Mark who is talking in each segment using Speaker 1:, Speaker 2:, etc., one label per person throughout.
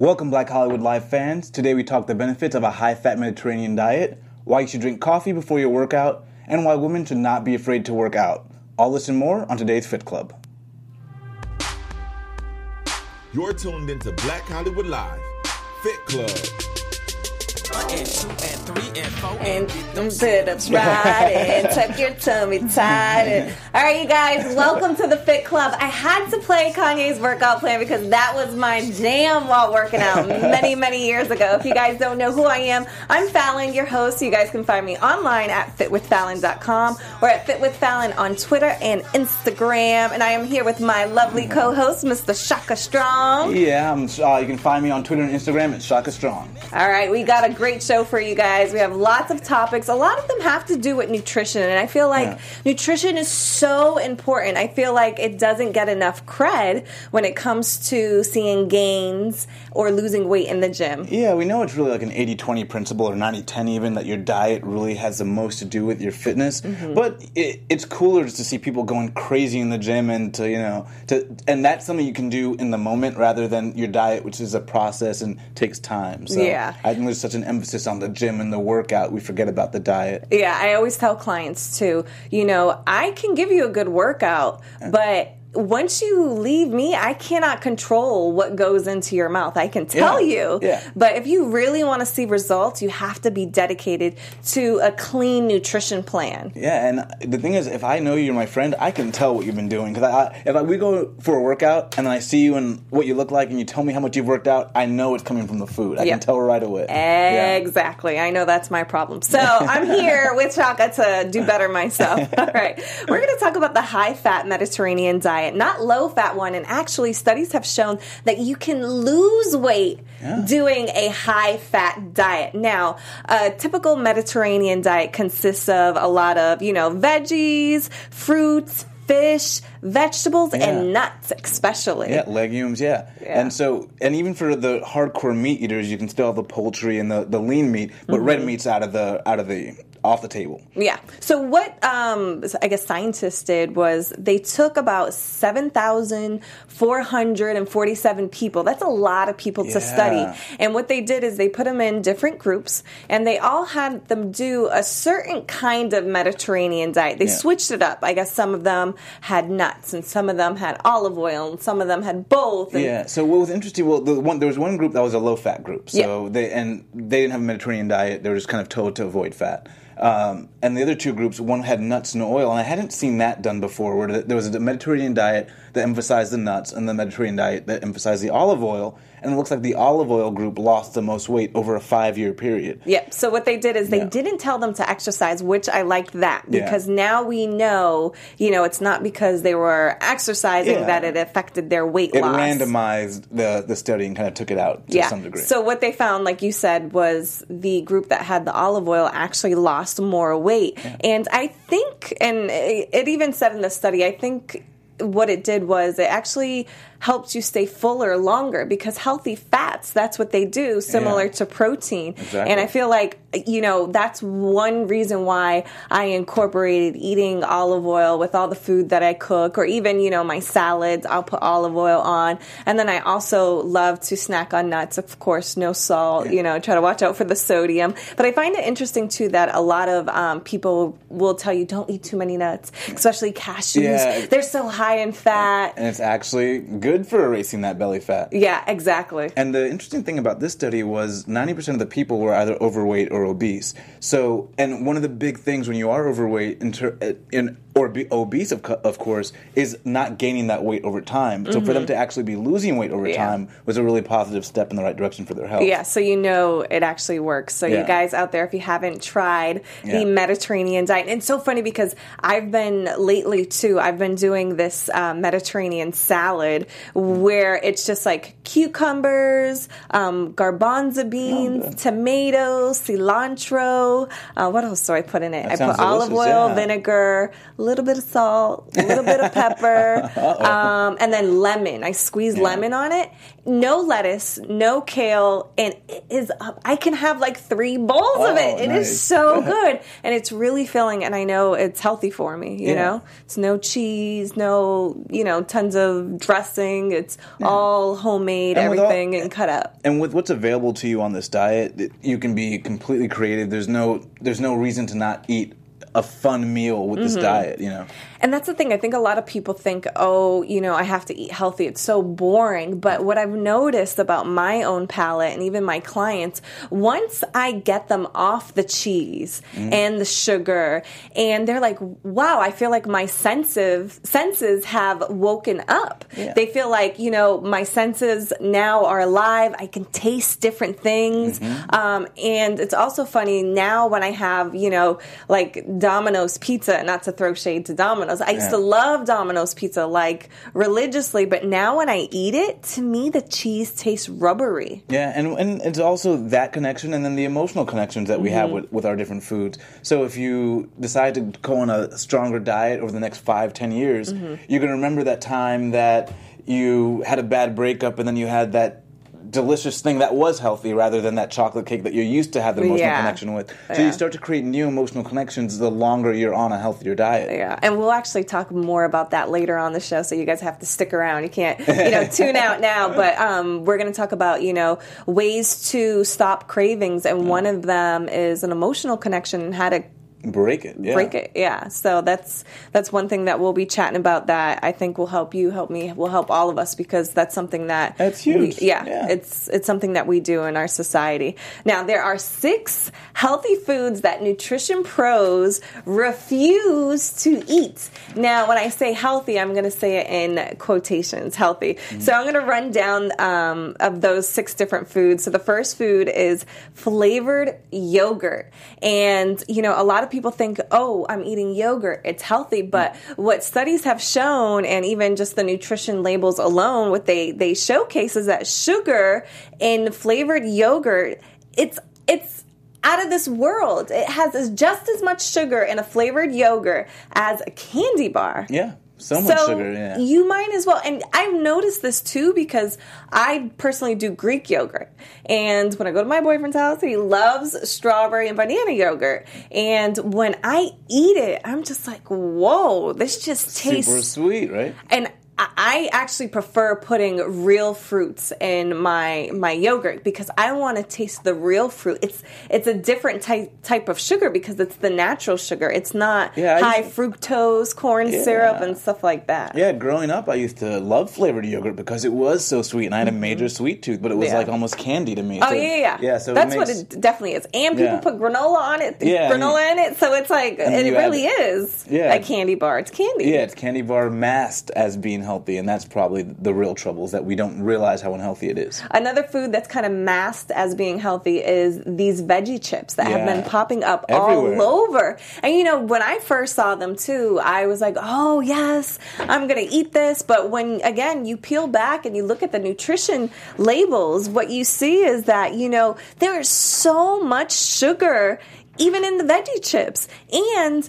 Speaker 1: Welcome, Black Hollywood Live fans. Today we talk the benefits of a high fat Mediterranean diet, why you should drink coffee before your workout, and why women should not be afraid to work out. All this and more on today's Fit Club.
Speaker 2: You're tuned into Black Hollywood Live, Fit Club.
Speaker 3: And two and three and four
Speaker 4: and get them sit-ups right and tuck your tummy tight. And, all right, you guys, welcome to the Fit Club. I had to play Kanye's workout plan because that was my jam while working out many, many years ago. If you guys don't know who I am, I'm Fallon, your host. You guys can find me online at fitwithfallon.com or at fitwithfallon on Twitter and Instagram. And I am here with my lovely co-host, Mr. Shaka Strong.
Speaker 1: Yeah, I'm, uh, you can find me on Twitter and Instagram at Shaka Strong.
Speaker 4: All right, we got a great show for you guys. We have lots of topics. A lot of them have to do with nutrition, and I feel like
Speaker 1: Yeah.
Speaker 4: nutrition is so important. I feel like it doesn't get enough cred when it comes to seeing gains or losing weight in the gym.
Speaker 1: Yeah, we know it's really like an 80 20 principle or 90 10 even that your diet really has the most to do with your fitness.
Speaker 4: Mm-hmm.
Speaker 1: But it, it's cooler just to see people going crazy in the gym and to, you know, to, and that's something you can do in the moment rather than your diet, which is a process and takes time. So
Speaker 4: Yeah.
Speaker 1: I think there's such an emphasis on the gym and the workout, we forget about the diet.
Speaker 4: Yeah, I always tell clients too, you know, I can give you a good workout, but once you leave me, I cannot control what goes into your mouth. I can tell
Speaker 1: Yeah,
Speaker 4: you.
Speaker 1: yeah.
Speaker 4: But if you really want to see results, you have to be dedicated to a clean nutrition plan.
Speaker 1: Yeah, and the thing is, if I know you're my friend, I can tell what you've been doing. Because if I, we go for a workout and then I see you and what you look like, and you tell me how much you've worked out, I know it's coming from the food. I
Speaker 4: Yep.
Speaker 1: can tell right away. Yeah.
Speaker 4: Exactly. I know that's my problem. So I'm here with Shaka to do better myself. All right. We're going to talk about the high fat Mediterranean diet, not low fat one. And actually, studies have shown that you can lose weight doing a high fat diet. Now, a typical Mediterranean diet consists of a lot of, you know, veggies, fruits, fish, vegetables,
Speaker 1: Yeah.
Speaker 4: and nuts, especially.
Speaker 1: Yeah, legumes, yeah.
Speaker 4: Yeah.
Speaker 1: And so, and even for the hardcore meat eaters, you can still have the poultry and the, the lean meat, but mm-hmm. red meat's out of the out of the off the table.
Speaker 4: Yeah. So what um, I guess scientists did was they took about seven thousand four hundred and forty-seven people. That's a lot of people to study. And what they did is they put them in different groups, and they all had them do a certain kind of Mediterranean diet. They
Speaker 1: Yeah.
Speaker 4: switched it up. I guess some of them had nuts, and some of them had olive oil, and some of them had both.
Speaker 1: Yeah. So what was interesting? Well, the one there was one group that was a low fat group. So
Speaker 4: Yeah.
Speaker 1: they and they didn't have a Mediterranean diet. They were just kind of told to avoid fat. Um, and the other two groups, one had nuts and oil, and I hadn't seen that done before. Where there was a Mediterranean diet that emphasized the nuts, and the Mediterranean diet that emphasized the olive oil. And it looks like the olive oil group lost the most weight over a five year period.
Speaker 4: Yep. So what they did is they
Speaker 1: Yeah.
Speaker 4: didn't tell them to exercise, which I liked that
Speaker 1: Yeah.
Speaker 4: because now we know, you know, it's not because they were exercising
Speaker 1: Yeah.
Speaker 4: that it affected their weight loss.
Speaker 1: It
Speaker 4: loss.
Speaker 1: randomized the the study and kind of took it out to
Speaker 4: yeah.
Speaker 1: some degree.
Speaker 4: So what they found, like you said, was the group that had the olive oil actually lost more weight. And I think, and it even said in the study, I think what it did was it actually helped you stay fuller longer because healthy fats that's what they do similar
Speaker 1: Yeah.
Speaker 4: to protein.
Speaker 1: Exactly.
Speaker 4: and i feel like you know that's one reason why i incorporated eating olive oil with all the food that i cook or even you know my salads. I'll put olive oil on. And then i also love to snack on nuts of course no salt you know try to watch out for the sodium. But i find it interesting too that a lot of um, people will tell you don't eat too many nuts especially cashews.
Speaker 1: Yeah.
Speaker 4: they're so high in fat.
Speaker 1: And it's actually good for erasing that belly fat.
Speaker 4: yeah exactly
Speaker 1: And the interesting thing about this study was 90% of the people were either overweight or obese. So, and one of the big things when you are overweight in, ter- in or be obese, of, of course, is not gaining that weight over time. So, for them to actually be losing weight over
Speaker 4: Mm-hmm. Yeah.
Speaker 1: time was a really positive step in the right direction for their health.
Speaker 4: Yeah, so you know it actually works. So you guys out there, if you haven't tried the Mediterranean diet, and it's so funny because I've been lately too. I've been doing this uh, Mediterranean salad where it's just like cucumbers, um, garbanzo beans,
Speaker 1: good.
Speaker 4: tomatoes, cilantro. Uh, what else do I put in it?
Speaker 1: That
Speaker 4: I put olive oil,
Speaker 1: yeah.
Speaker 4: vinegar, little bit of salt, a little bit of pepper, um, and then lemon. I squeeze lemon on it. No lettuce, no kale, and it is. I can have like three bowls of it.
Speaker 1: Oh,
Speaker 4: It is
Speaker 1: nice.
Speaker 4: so good, and it's really filling. And I know it's healthy for me. You
Speaker 1: Yeah.
Speaker 4: know, it's no cheese, no you know tons of dressing. It's all homemade,
Speaker 1: And with all-
Speaker 4: everything and cut up.
Speaker 1: And with what's available to you on this diet, you can be completely creative. There's no there's no reason to not eat a fun meal with
Speaker 4: Mm-hmm.
Speaker 1: this diet. You know,
Speaker 4: And that's the thing. I think a lot of people think, oh, you know, I have to eat healthy. It's so boring. But what I've noticed about my own palate and even my clients, once I get them off the cheese and the sugar, and they're like, wow, I feel like my sensitive senses have woken up.
Speaker 1: Yeah.
Speaker 4: They feel like, you know, my senses now are alive. I can taste different things. Um, and it's also funny now when I have, you know, like Domino's pizza, not to throw shade to Domino's. I used
Speaker 1: Yeah.
Speaker 4: to love Domino's pizza like religiously, but now when I eat it, to me, the cheese tastes rubbery.
Speaker 1: Yeah, and and it's also that connection, and then the emotional connections that we
Speaker 4: Mm-hmm.
Speaker 1: have with, with our different foods. So if you decide to go on a stronger diet over the next five, ten years,
Speaker 4: Mm-hmm.
Speaker 1: you're going to remember that time that you had a bad breakup, and then you had that delicious thing that was healthy rather than that chocolate cake that you used to have the emotional
Speaker 4: Yeah.
Speaker 1: connection with. So
Speaker 4: Yeah.
Speaker 1: you start to create new emotional connections the longer you're on a healthier diet.
Speaker 4: Yeah, and we'll actually talk more about that later on the show, so you guys have to stick around. You can't, you know, tune out now. But um, we're going to talk about, you know, ways to stop cravings, and one of them is an emotional connection and how to
Speaker 1: Break it. Yeah.
Speaker 4: break it. Yeah, so that's that's one thing that we'll be chatting about. That I think will help you, help me, will help all of us because that's something that
Speaker 1: That's
Speaker 4: we-
Speaker 1: huge.
Speaker 4: yeah,
Speaker 1: Yeah.
Speaker 4: it's it's something that we do in our society. Now there are six healthy foods that nutrition pros refuse to eat. Now, when I say healthy, I'm going to say it in quotations, healthy.
Speaker 1: Mm-hmm.
Speaker 4: So I'm going to run down um, of those six different foods. So the first food is flavored yogurt, and you know a lot of people think, oh, I'm eating yogurt, it's healthy, but what studies have shown, and even just the nutrition labels alone, what they they showcase is that sugar in flavored yogurt, it's it's out of this world. It has just as much sugar in a flavored yogurt as a candy bar.
Speaker 1: Yeah. So much sugar. Yeah.
Speaker 4: You might as well. And I've noticed this too because I personally do Greek yogurt. And when I go to my boyfriend's house, he loves strawberry and banana yogurt. And when I eat it, I'm just like, whoa, this just tastes
Speaker 1: Super sweet, right?
Speaker 4: and I- actually prefer putting real fruits in my my yogurt because I want to taste the real fruit. It's it's a different type type of sugar because it's the natural sugar. It's not
Speaker 1: Yeah,
Speaker 4: high
Speaker 1: used-
Speaker 4: fructose corn
Speaker 1: Yeah.
Speaker 4: syrup and stuff like that.
Speaker 1: Yeah, growing up, I used to love flavored yogurt because it was so sweet, and I had a major sweet tooth, but it was
Speaker 4: Mm-hmm. Yeah.
Speaker 1: like almost candy to me.
Speaker 4: Oh
Speaker 1: So-
Speaker 4: yeah, yeah, yeah.
Speaker 1: So
Speaker 4: that's
Speaker 1: it makes,
Speaker 4: what it definitely is. And people put granola on it,
Speaker 1: Yeah,
Speaker 4: granola in it, so it's like and it
Speaker 1: you add-
Speaker 4: really is
Speaker 1: Yeah.
Speaker 4: a candy bar. It's candy.
Speaker 1: Yeah, it's candy bar masked as being healthy, and that's probably the real trouble is that we don't realize how unhealthy it is.
Speaker 4: Another food that's kind of masked as being healthy is these veggie chips that have been popping up
Speaker 1: Everywhere.
Speaker 4: all over. And you know, when I first saw them too, I was like, "Oh yes, I'm going to eat this." But when again you peel back and you look at the nutrition labels, what you see is that you know there is so much sugar even in the veggie chips, and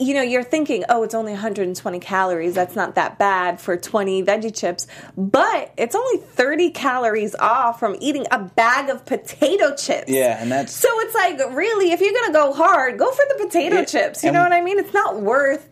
Speaker 4: you know, you're thinking, oh, it's only 120 calories. That's not that bad for 20 veggie chips. But it's only 30 calories off from eating a bag of potato chips.
Speaker 1: Yeah, and that's
Speaker 4: So it's like, really, if you're going to go hard, go for the potato
Speaker 1: Yeah,
Speaker 4: chips. You know what I mean? It's not worth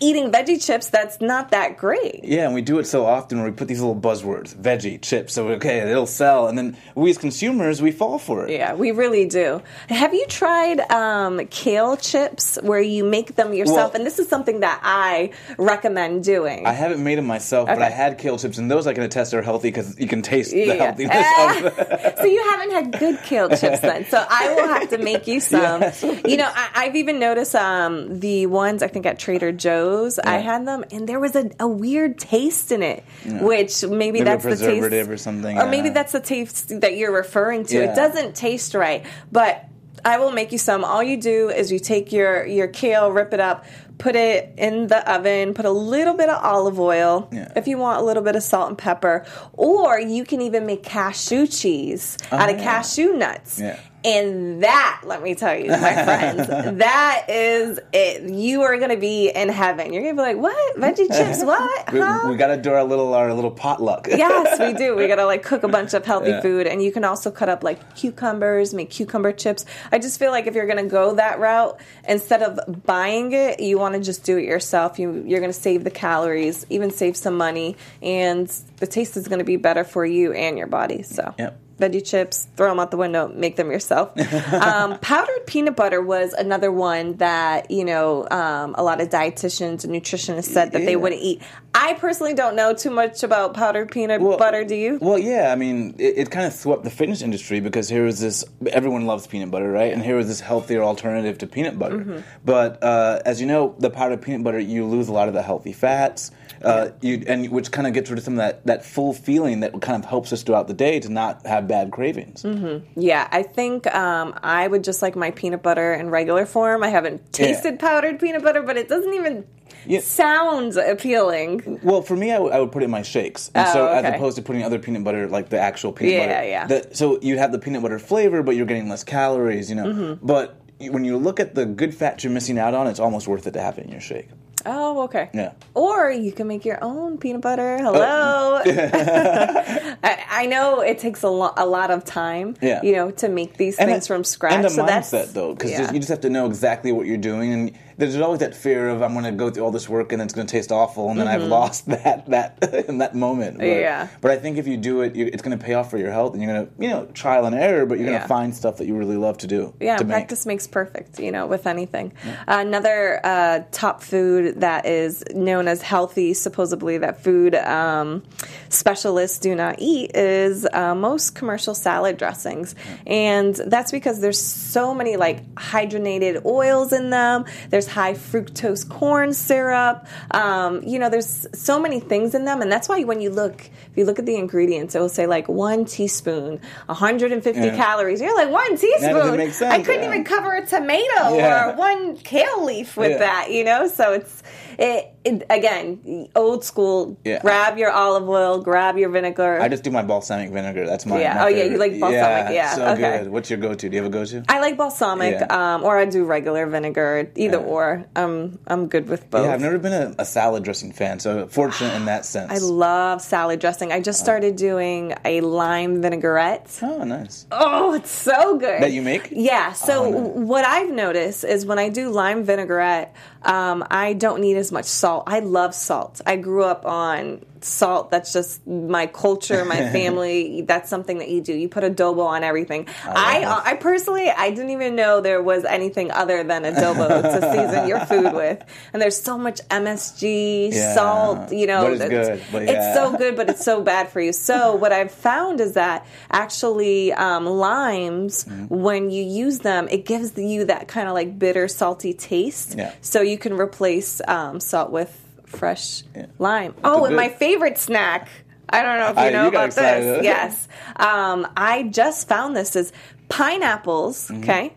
Speaker 4: eating veggie chips that's not that great.
Speaker 1: yeah, and we do it so often where we put these little buzzwords, veggie, chips, so okay, it'll sell, and then we as consumers we fall for it.
Speaker 4: Yeah, we really do. Have you tried um, kale chips where you make them yourself?
Speaker 1: Well-
Speaker 4: and this is something that I recommend doing.
Speaker 1: I haven't made them myself, but I had kale chips, and those I can attest are healthy because you can taste the
Speaker 4: Yeah.
Speaker 1: healthiness of them.
Speaker 4: so you haven't had good kale chips then. So I will have to make you some. You know, I, I've even noticed um, the ones I think at Trader Joe's. I
Speaker 1: Yeah.
Speaker 4: had them, and there was a, a weird taste in it, which maybe,
Speaker 1: Maybe
Speaker 4: that's the taste,
Speaker 1: or something,
Speaker 4: or maybe that's the taste that you're referring to.
Speaker 1: Yeah.
Speaker 4: It doesn't taste right, but. I will make you some. All you do is you take your your kale, rip it up, put it in the oven, put a little bit of olive oil.
Speaker 1: Yeah.
Speaker 4: If you want a little bit of salt and pepper, or you can even make cashew cheese out of oh,
Speaker 1: yeah.
Speaker 4: cashew nuts.
Speaker 1: Yeah.
Speaker 4: And that, let me tell you, my friends, that is it. You are going to be in heaven. You're going to be like, what? Veggie chips? What?
Speaker 1: We, we got to do our little our little potluck.
Speaker 4: yes, we do. We gotta like cook a bunch of healthy
Speaker 1: Yeah.
Speaker 4: food, and you can also cut up like cucumbers, make cucumber chips. I just feel like if you're gonna go that route, instead of buying it, you want to just do it yourself. You you're gonna save the calories, even save some money, and the taste is gonna be better for you and your body. So.
Speaker 1: Yep.
Speaker 4: Veggie chips, throw them out the window, make them yourself. um, powdered peanut butter was another one that, you know, um, a lot of dietitians and nutritionists said that they wouldn't eat. I personally don't know too much about powdered peanut
Speaker 1: Well-
Speaker 4: butter. Do you?
Speaker 1: Well, yeah, I mean, it, it kind of swept the fitness industry because here was this everyone loves peanut butter, right? And here was this healthier alternative to peanut butter.
Speaker 4: Mm-hmm.
Speaker 1: But uh, as you know, the powdered peanut butter, you lose a lot of the healthy fats, uh, you and which kind of gets rid of some of that, that full feeling that kind of helps us throughout the day to not have bad cravings.
Speaker 4: Mm-hmm. Yeah, I think um, I would just like my peanut butter in regular form. I haven't tasted powdered peanut butter, but it doesn't even
Speaker 1: Yeah.
Speaker 4: sound appealing.
Speaker 1: Well, for me, I would- put it in my shakes, and so
Speaker 4: Oh,
Speaker 1: as opposed to putting other peanut butter, like the actual peanut
Speaker 4: Yeah,
Speaker 1: butter.
Speaker 4: yeah.
Speaker 1: The- so you have the peanut butter flavor, but you're getting less calories, you know.
Speaker 4: Mm-hmm.
Speaker 1: But when you look at the good fat you're missing out on, it's almost worth it to have it in your shake.
Speaker 4: Oh, okay.
Speaker 1: Yeah.
Speaker 4: Or you can make your own peanut butter. Hello. I, I know it takes a, lo- a lot of time,
Speaker 1: Yeah.
Speaker 4: you know, to make these things
Speaker 1: a-
Speaker 4: from scratch.
Speaker 1: And a
Speaker 4: so
Speaker 1: mindset,
Speaker 4: that's
Speaker 1: though, because
Speaker 4: yeah.
Speaker 1: you just have to know exactly what you're doing, and there's always that fear of I'm going to go through all this work and it's going to taste awful, and then I've lost that that in that moment. But,
Speaker 4: Mm-hmm. Yeah.
Speaker 1: But I think if you do it, you, it's going to pay off for your health, and you're going to you know trial and error, but you're going to
Speaker 4: Yeah.
Speaker 1: find stuff that you really love to do.
Speaker 4: Yeah,
Speaker 1: to make.
Speaker 4: practice makes perfect, you know, with anything. another uh, top food that is known as healthy, supposedly that food um, specialists do not eat, is uh, most commercial salad dressings. And that's because there's so many like hydrogenated oils in them, there's high fructose corn syrup, um, you know, there's so many things in them. And that's why when you look, if you look at the ingredients, it will say like one teaspoon, 150
Speaker 1: Yeah.
Speaker 4: calories. You're like, one teaspoon?
Speaker 1: make
Speaker 4: I couldn't
Speaker 1: yeah.
Speaker 4: even cover a tomato
Speaker 1: Yeah.
Speaker 4: or one kale leaf with that, you know? So it's, it, it again, old school.
Speaker 1: Yeah.
Speaker 4: Grab your olive oil, grab your vinegar.
Speaker 1: I just do my balsamic vinegar. That's my
Speaker 4: Yeah.
Speaker 1: my
Speaker 4: Oh, yeah, you like balsamic, yeah,
Speaker 1: so
Speaker 4: okay.
Speaker 1: good. What's your go-to? Do you have a go-to?
Speaker 4: I like balsamic,
Speaker 1: Yeah.
Speaker 4: um, or I do regular vinegar. Either
Speaker 1: Yeah.
Speaker 4: or, um, I'm good with both.
Speaker 1: yeah, I've never been a, a salad dressing fan, so fortunate in that sense.
Speaker 4: I love salad dressing. I just started doing a lime vinaigrette.
Speaker 1: Oh, nice.
Speaker 4: Oh, it's so good.
Speaker 1: That you make?
Speaker 4: Yeah. So
Speaker 1: Oh, nice.
Speaker 4: what I've noticed is when I do lime vinaigrette, um, I don't need as much salt. I love salt. I grew up on salt. That's just my culture, my family. That's something that you do. You put adobo on everything. I,
Speaker 1: love
Speaker 4: I, personally, I didn't even know there was anything other than adobo to season your food with. And there's so much MSG,
Speaker 1: Yeah.
Speaker 4: salt. You know,
Speaker 1: it's good, but
Speaker 4: it's so good, but it's so bad for you. So what I've found is that actually um, limes,
Speaker 1: Mm-hmm.
Speaker 4: when you use them, it gives you that kind of like bitter, salty taste.
Speaker 1: Yeah.
Speaker 4: So you can replace um, salt with fresh
Speaker 1: Yeah.
Speaker 4: lime. Oh, and my favorite snack. I don't know if you
Speaker 1: I-
Speaker 4: know
Speaker 1: you
Speaker 4: about this. Yes. Um, I just found this is pineapples,
Speaker 1: Mm-hmm.
Speaker 4: okay?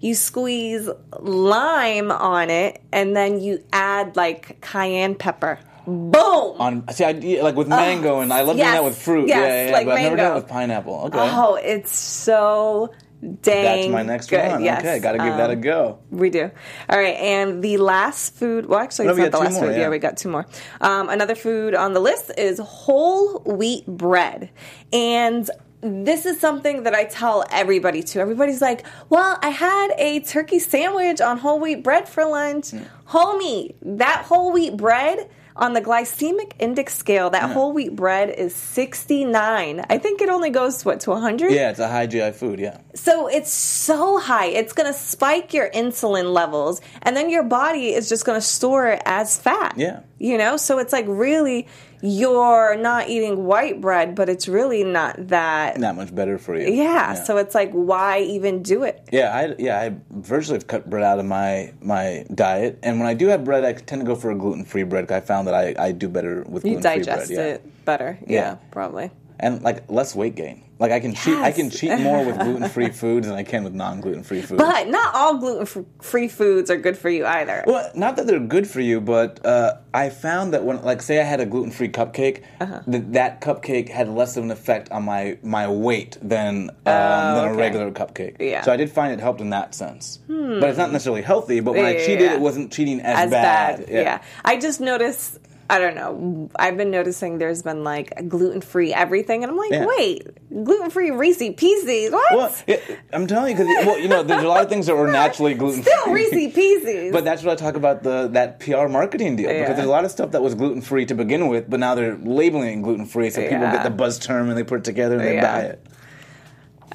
Speaker 4: You squeeze lime on it and then you add like cayenne pepper. Boom!
Speaker 1: On see, I, like with mango, and I love doing that with fruit.
Speaker 4: yes,
Speaker 1: yeah, yeah,
Speaker 4: like
Speaker 1: but I've never done it
Speaker 4: mango.
Speaker 1: with pineapple. Okay,
Speaker 4: Oh, it's so dang
Speaker 1: that's my next
Speaker 4: good.
Speaker 1: one.
Speaker 4: Yes.
Speaker 1: Okay, got to give that a
Speaker 4: Um,
Speaker 1: go.
Speaker 4: We do. All right, and the last food. Well, actually,
Speaker 1: No,
Speaker 4: it's not the last
Speaker 1: more,
Speaker 4: food. Yeah.
Speaker 1: yeah.
Speaker 4: we got two more. Um, another food on the list is whole wheat bread, and this is something that I tell everybody to. Everybody's like, "Well, I had a turkey sandwich on whole wheat bread for lunch, homie. That whole wheat bread." On the glycemic index scale, that whole wheat bread is 69. I think it only goes to what to 100.
Speaker 1: Yeah, it's a high GI food. Yeah,
Speaker 4: So it's so high. It's going to spike your insulin levels and then your body is just going to store it as fat.
Speaker 1: Yeah.
Speaker 4: You know, so it's like really you're not eating white bread, but it's really not that
Speaker 1: not much better for you.
Speaker 4: yeah, so it's like why even do it?
Speaker 1: Yeah, I yeah I virtually have cut bread out of my my diet, and when I do have bread, I tend to go for a gluten free bread. 'cause I found that I, I do better with
Speaker 4: You
Speaker 1: gluten free
Speaker 4: digest
Speaker 1: bread. Yeah.
Speaker 4: it better. Yeah,
Speaker 1: Yeah.
Speaker 4: probably.
Speaker 1: and like less weight gain. Like I can cheat. I can cheat more with gluten free foods than I can with non gluten free foods.
Speaker 4: But not all gluten free foods are good for you either.
Speaker 1: Well, not that they're good for you, but uh, I found that when, like, say I had a gluten free cupcake,
Speaker 4: Uh-huh.
Speaker 1: that that cupcake had less of an effect on my my weight than um, than a
Speaker 4: Oh, okay.
Speaker 1: regular cupcake.
Speaker 4: Yeah.
Speaker 1: So I did find it helped in that sense. But it's not necessarily healthy. But when
Speaker 4: Yeah,
Speaker 1: I cheated,
Speaker 4: yeah.
Speaker 1: it wasn't cheating as,
Speaker 4: as bad.
Speaker 1: Yeah.
Speaker 4: Yeah. I just noticed. I don't know. I've been noticing there's been like gluten free everything, and I'm like,
Speaker 1: Yeah.
Speaker 4: wait, gluten free Reese Pieces? What?
Speaker 1: Well, I'm telling you because well, you know, there's a lot of things that were naturally gluten free.
Speaker 4: Still Reese Pieces.
Speaker 1: But that's what I talk about the that PR marketing deal
Speaker 4: Yeah.
Speaker 1: because there's a lot of stuff that was gluten free to begin with, but now they're labeling it gluten free, so people
Speaker 4: Yeah.
Speaker 1: get the buzz term and they put it together and they buy it.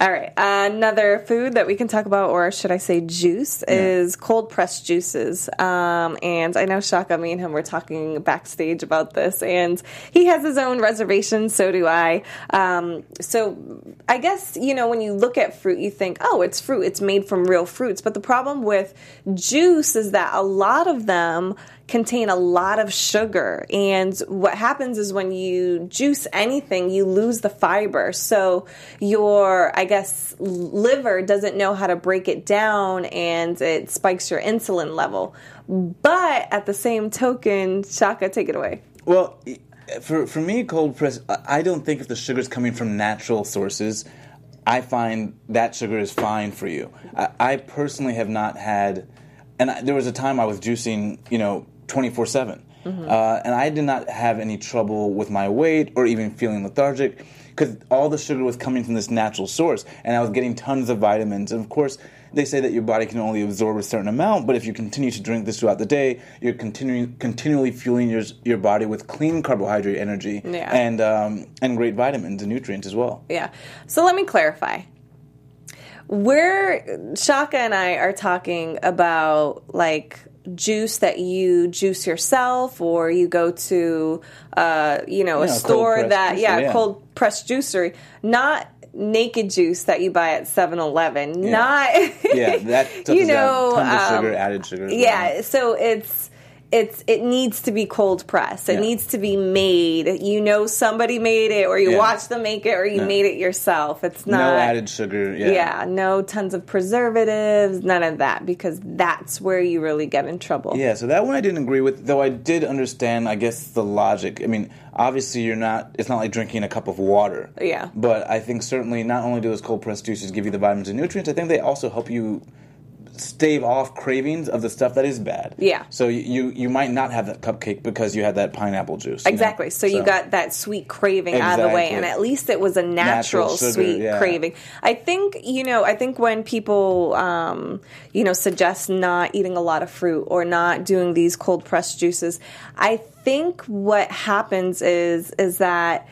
Speaker 4: All right. Another food that we can talk about, or should I say juice, is cold pressed juices. Um, and I know Shaka, me and him were talking backstage about this, and he has his own reservations, so do I. Um, so I guess, you know, when you look at fruit, you think, oh, it's fruit, it's made from real fruits. But the problem with juice is that a lot of them contain a lot of sugar. And what happens is when you juice anything, you lose the fiber. So your, I guess, liver doesn't know how to break it down and it spikes your insulin level. But at the same token, Shaka, take it away.
Speaker 1: Well, for for me, cold press, I- don't think if the sugar's coming from natural sources, I find that sugar is fine for you. I, I personally have not had, and I, there was a time I was juicing, you know, twenty four seven, and I did not have any trouble with my weight or even feeling lethargic because all the sugar was coming from this natural source, and I was getting tons of vitamins. And of course, they say that your body can only absorb a certain amount, but if you continue to drink this throughout the day, you're continuing continually fueling your your body with clean carbohydrate energy
Speaker 4: Yeah.
Speaker 1: and um, and great vitamins and nutrients as well.
Speaker 4: Yeah. So let me clarify. We're Shaka and I are talking about like juice that you juice yourself or you go to uh, you know a
Speaker 1: Yeah,
Speaker 4: store that
Speaker 1: juicer,
Speaker 4: yeah,
Speaker 1: yeah.
Speaker 4: cold pressed juicery not naked juice that you buy at 7-Eleven not
Speaker 1: Yeah, that
Speaker 4: you know
Speaker 1: tons of
Speaker 4: um,
Speaker 1: sugar, added sugar. as well.
Speaker 4: yeah, so it's it's it needs to be cold pressed. It
Speaker 1: Yeah.
Speaker 4: needs to be made. You know somebody made it or you
Speaker 1: Yeah.
Speaker 4: watched them make it or you
Speaker 1: No.
Speaker 4: made it yourself. It's not
Speaker 1: no added sugar. Yeah.
Speaker 4: yeah, no tons of preservatives, none of that because that's where you really get in trouble.
Speaker 1: Yeah, so that one I didn't agree with, though I did understand, I guess, the logic. I mean, obviously, you're not, it's not like drinking a cup of water.
Speaker 4: Yeah.
Speaker 1: But I think certainly not only do those cold pressed juices give you the vitamins and nutrients, I think they also help you stave off cravings of the stuff that is bad.
Speaker 4: Yeah.
Speaker 1: So you you might not have that cupcake because you had that pineapple juice. you know?
Speaker 4: Exactly. So, you got that sweet craving out of the way, and at least it was a natural,
Speaker 1: Natural sugar,
Speaker 4: sweet
Speaker 1: yeah.
Speaker 4: craving. I think you know. I think when people, um, you know, suggest not eating a lot of fruit or not doing these cold pressed juices, I think what happens is is that.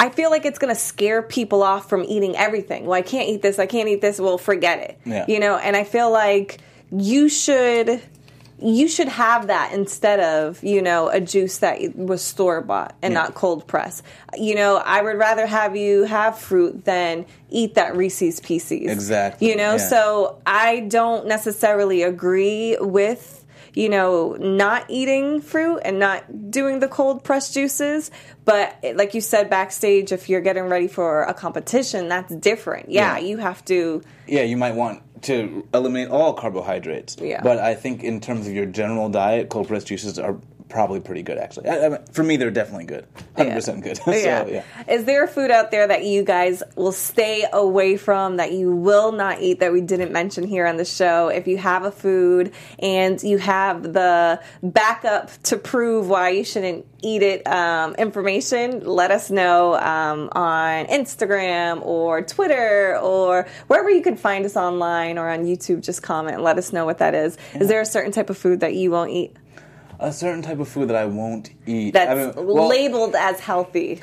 Speaker 4: I feel like it's going to scare people off from eating everything. Well, I can't eat this. I can't eat this. Well, forget it.
Speaker 1: Yeah.
Speaker 4: You know, and I feel like you should you should have that instead of you know a juice that was store bought and
Speaker 1: Yeah.
Speaker 4: not cold pressed. You know, I would rather have you have fruit than eat that Reese's Pieces.
Speaker 1: Exactly,
Speaker 4: You know,
Speaker 1: yeah.
Speaker 4: so I don't necessarily agree with you know not eating fruit and not doing the cold pressed juices but like you said backstage if you're getting ready for a competition that's different yeah,
Speaker 1: Yeah.
Speaker 4: you have to
Speaker 1: yeah, you might want to eliminate all carbohydrates.
Speaker 4: Yeah.
Speaker 1: But I think in terms of your general diet, cold pressed juices are probably pretty good, actually. I, I mean, for me, they're definitely good. 100% good. so, yeah.
Speaker 4: Is there food out there that you guys will stay away from that you will not eat that we didn't mention here on the show? If you have a food and you have the backup to prove why you shouldn't eat it um, information, let us know um, on Instagram or Twitter or wherever you can find us online or on YouTube. Just comment and let us know what that is. Is there a certain type of food that you won't eat
Speaker 1: A certain type of food that I won't eat.
Speaker 4: that's
Speaker 1: I mean, well,
Speaker 4: labeled as healthy?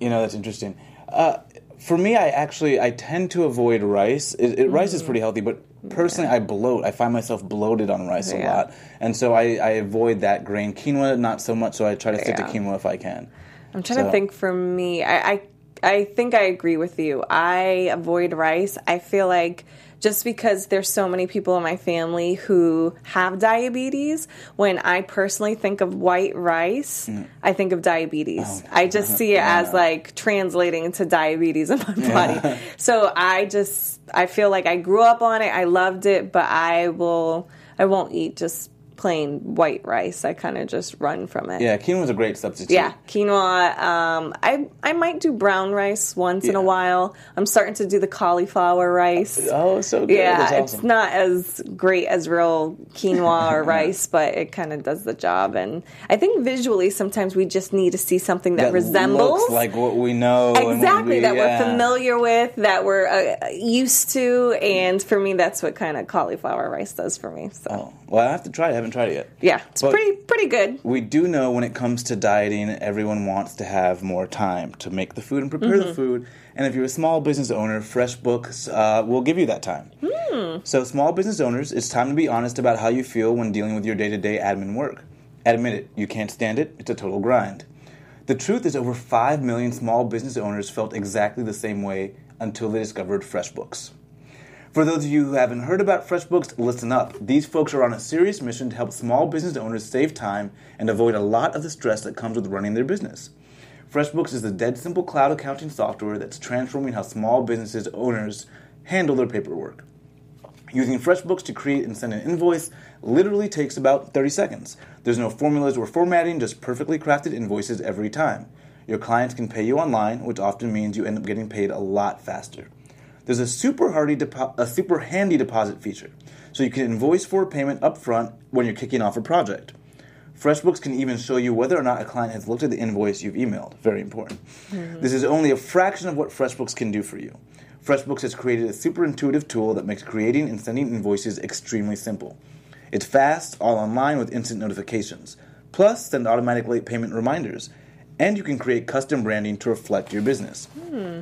Speaker 1: You know, that's interesting. Uh, for me, I actually I tend to avoid rice. It, it, Rice
Speaker 4: Mm.
Speaker 1: is pretty healthy, but personally, I bloat. I find myself bloated on rice a lot, and so I, I avoid that grain. Quinoa, not so much. So I try to stick
Speaker 4: Yeah.
Speaker 1: to quinoa if I can.
Speaker 4: I'm trying to think for me. I, I I think I agree with you. I avoid rice. I feel like just because there's so many people in my family who have diabetes, when I personally think of white rice,
Speaker 1: Mm.
Speaker 4: I think of diabetes.
Speaker 1: Oh.
Speaker 4: I just see it as like translating to diabetes in my body. So I just I feel like I grew up on it. I loved it, but I will I won't eat just plain white rice. I kind of just run from it.
Speaker 1: Yeah, quinoa is a great substitute.
Speaker 4: Yeah, quinoa. Um, I I might do brown rice once in a while. I'm starting to do the cauliflower rice.
Speaker 1: Oh, so good.
Speaker 4: yeah,
Speaker 1: That's
Speaker 4: it's not as great as real quinoa or rice, but it kind of does the job. And I think visually, sometimes we just need to see something that,
Speaker 1: that
Speaker 4: resembles
Speaker 1: like what we know.
Speaker 4: exactly
Speaker 1: we-
Speaker 4: that
Speaker 1: yeah.
Speaker 4: we're familiar with, that we're uh, used to. And for me, that's what kind of cauliflower rice does for me. So
Speaker 1: Oh, well, I have to try it. Haven't tried it yet.
Speaker 4: yeah, it's
Speaker 1: But-
Speaker 4: pretty pretty good.
Speaker 1: We do know when it comes to dieting, everyone wants to have more time to make the food and prepare
Speaker 4: Mm-hmm.
Speaker 1: the food. And if you're a small business owner, FreshBooks uh, will give you that time.
Speaker 4: Hmm.
Speaker 1: So, small business owners, it's time to be honest about how you feel when dealing with your day to day admin work. Admit it, you can't stand it, it's a total grind. The truth is, over 5 million small business owners felt exactly the same way until they discovered FreshBooks. For those of you who haven't heard about FreshBooks, listen up. These folks are on a serious mission to help small business owners save time and avoid a lot of the stress that comes with running their business. FreshBooks is the dead simple cloud accounting software that's transforming how small businesses owners handle their paperwork. Using FreshBooks to create and send an invoice literally takes about 30 seconds. There's no formulas or formatting, just perfectly crafted invoices every time. Your clients can pay you online, which often means you end up getting paid a lot faster. There's a super hardy depo- a super handy deposit feature, so you can invoice for a payment upfront when you're kicking off a project. FreshBooks can even show you whether or not a client has looked at the invoice you've emailed. Very important. Mm-hmm. This is only a fraction of what FreshBooks can do for you. FreshBooks has created a super intuitive tool that makes creating and sending invoices extremely simple. It's fast, all online with instant notifications. Plus, send automatic late payment reminders. And you can create custom branding to reflect your business. Hmm.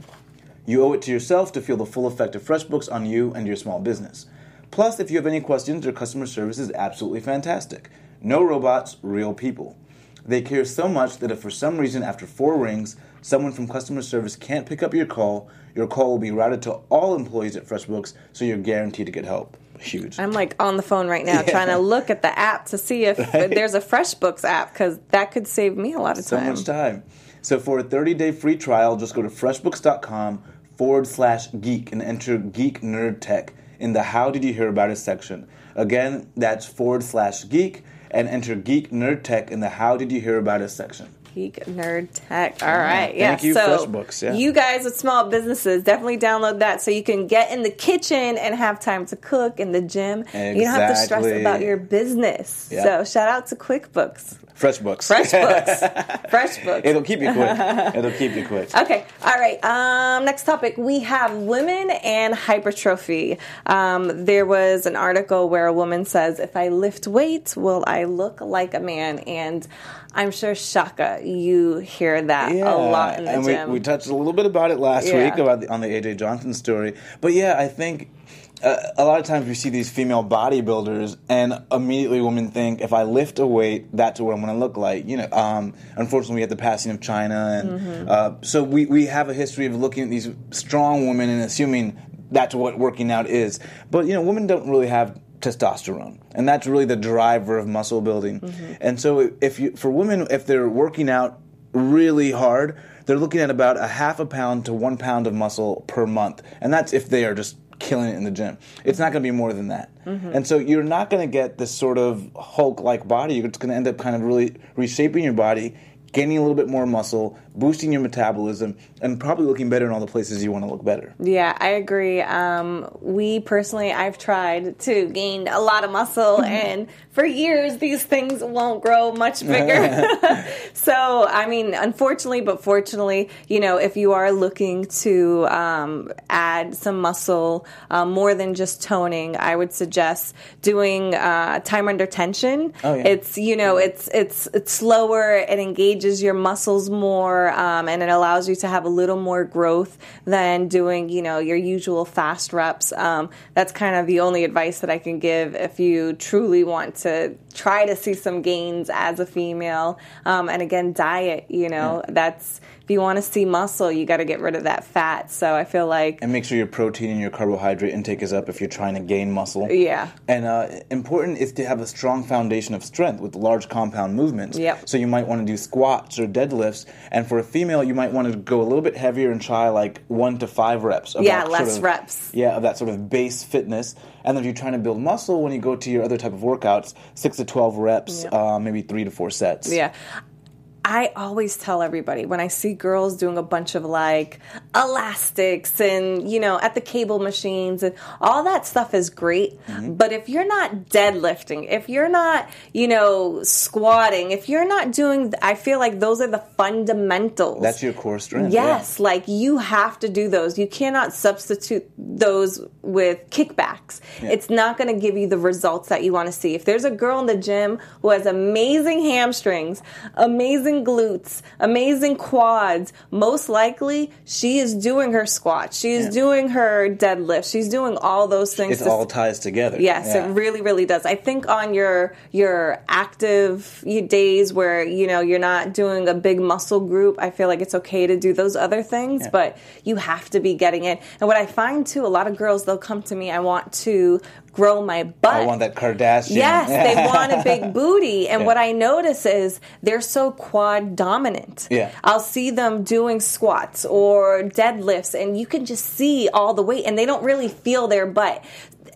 Speaker 1: You owe it to yourself to feel the full effect of FreshBooks on you and your small business. Plus, if you have any questions, their customer service is absolutely fantastic. No robots, real people. They care so much that if for some reason after four rings, someone from customer service can't pick up your call, your call will be routed to all employees at FreshBooks, so you're guaranteed to get help. Huge.
Speaker 4: I'm like on the phone right now trying to look at the app to see if there's a FreshBooks app because that could save me a lot of
Speaker 1: so
Speaker 4: time.
Speaker 1: So much time. So for a 30-day free trial, just go to freshbooks.com forward slash geek and enter Geek Nerd Tech in the How Did You Hear About Us section. Again, that's forward slash geek and enter Geek Nerd Tech in the How Did You Hear About Us section.
Speaker 4: Geek Nerd Tech. All right, yeah.
Speaker 1: Thank you,
Speaker 4: so
Speaker 1: FreshBooks, yeah.
Speaker 4: you guys with small businesses definitely download that so you can get in the kitchen and have time to cook in the gym. Exactly. You don't have to stress about your business.
Speaker 1: Yeah.
Speaker 4: So shout out to QuickBooks,
Speaker 1: FreshBooks.
Speaker 4: FreshBooks, FreshBooks.
Speaker 1: It'll keep you quick. It'll keep you quick.
Speaker 4: Okay. All right. Um, next topic. We have women and hypertrophy. Um, there was an article where a woman says, "If I lift weights, will I look like a man?" And I'm sure Shaka, you hear that a lot in the
Speaker 1: and
Speaker 4: gym.
Speaker 1: We, we touched a little bit about it last
Speaker 4: Yeah.
Speaker 1: week about the, on the AJ Johnson story. But yeah, I think uh, a lot of times we see these female bodybuilders, and immediately women think if I lift a weight, that's what I'm going to look like. You know, um, unfortunately, we had the passing of Chyna, and
Speaker 4: Mm-hmm.
Speaker 1: uh, so we we have a history of looking at these strong women and assuming that's what working out is. But you know, women don't really have testosterone. And that's really the driver of muscle building. Mm-hmm. And so if you for women if they're working out really hard they're looking at about a half a pound to one pound of muscle per month. And that's if they are just killing it in the gym. It's not going to be more than that. Mm-hmm. And so you're not going to get this sort of hulk like body. You're just going to end up kind of really reshaping your body gaining a little bit more muscle boosting your metabolism and probably looking better in all the places you want to look better
Speaker 4: Yeah, I agree. Um, we personally, I've tried to gain a lot of muscle, and for years, these things won't grow much bigger. so, I mean, unfortunately, but fortunately, you know, if you are looking to um, add some muscle um, more than just toning, I would suggest doing uh, time under tension.
Speaker 1: Oh, yeah.
Speaker 4: It's you know, it's it's it's slower. It engages your muscles more, um, and it allows you to have a little more growth than doing you know your usual fast reps. Um, that's kind of the only advice that I can give if you truly want to try to see some gains as a female. Um, and again, diet. You know, that's if you want to see muscle, you got to get rid of that fat. So I feel like
Speaker 1: and make sure your protein and your carbohydrate intake is up if you're trying to gain muscle.
Speaker 4: Yeah.
Speaker 1: And uh, important is to have a strong foundation of strength with large compound movements.
Speaker 4: Yep.
Speaker 1: So you might want to do squats or deadlifts. And for a female, you might want to go a little bit heavier and try like one to five reps. Of
Speaker 4: Yeah, less
Speaker 1: sort of-
Speaker 4: reps.
Speaker 1: Yeah, of that sort of base fitness. And then if you're trying to build muscle, when you go to your other type of workouts, six to 12 reps,
Speaker 4: Yep.
Speaker 1: uh, maybe three to four sets.
Speaker 4: Yeah. I always tell everybody when I see girls doing a bunch of like elastics and, you know, at the cable machines and all that stuff is great.
Speaker 1: Mm-hmm.
Speaker 4: But if you're not deadlifting, if you're not, you know, squatting, if you're not doing, I feel like those are the fundamentals.
Speaker 1: That's your core strength. yeah.
Speaker 4: Yes, like you have to do those. You cannot substitute those with kickbacks. It's not going to give you the results that you want to see. If there's a girl in the gym who has amazing hamstrings, amazing glutes, amazing quads, most likely she is doing her squats. She is
Speaker 1: Yeah.
Speaker 4: doing her deadlift. She's doing all those things.
Speaker 1: It
Speaker 4: to-
Speaker 1: all ties together.
Speaker 4: Yes,
Speaker 1: Yeah.
Speaker 4: it really, really does. I think on your your active days where you know you're not doing a big muscle group, I feel like it's okay to do those other things,
Speaker 1: Yeah.
Speaker 4: but you have to be getting it. And what I find too, a lot of girls they'll come to me, I want to grow my butt.
Speaker 1: I want that Kardashian.
Speaker 4: Yes, they want a big booty. And
Speaker 1: Yeah.
Speaker 4: what I notice is they're so quad dominant.
Speaker 1: Yeah.
Speaker 4: I'll see them doing squats or deadlifts, and you can just see all the weight, and they don't really feel their butt.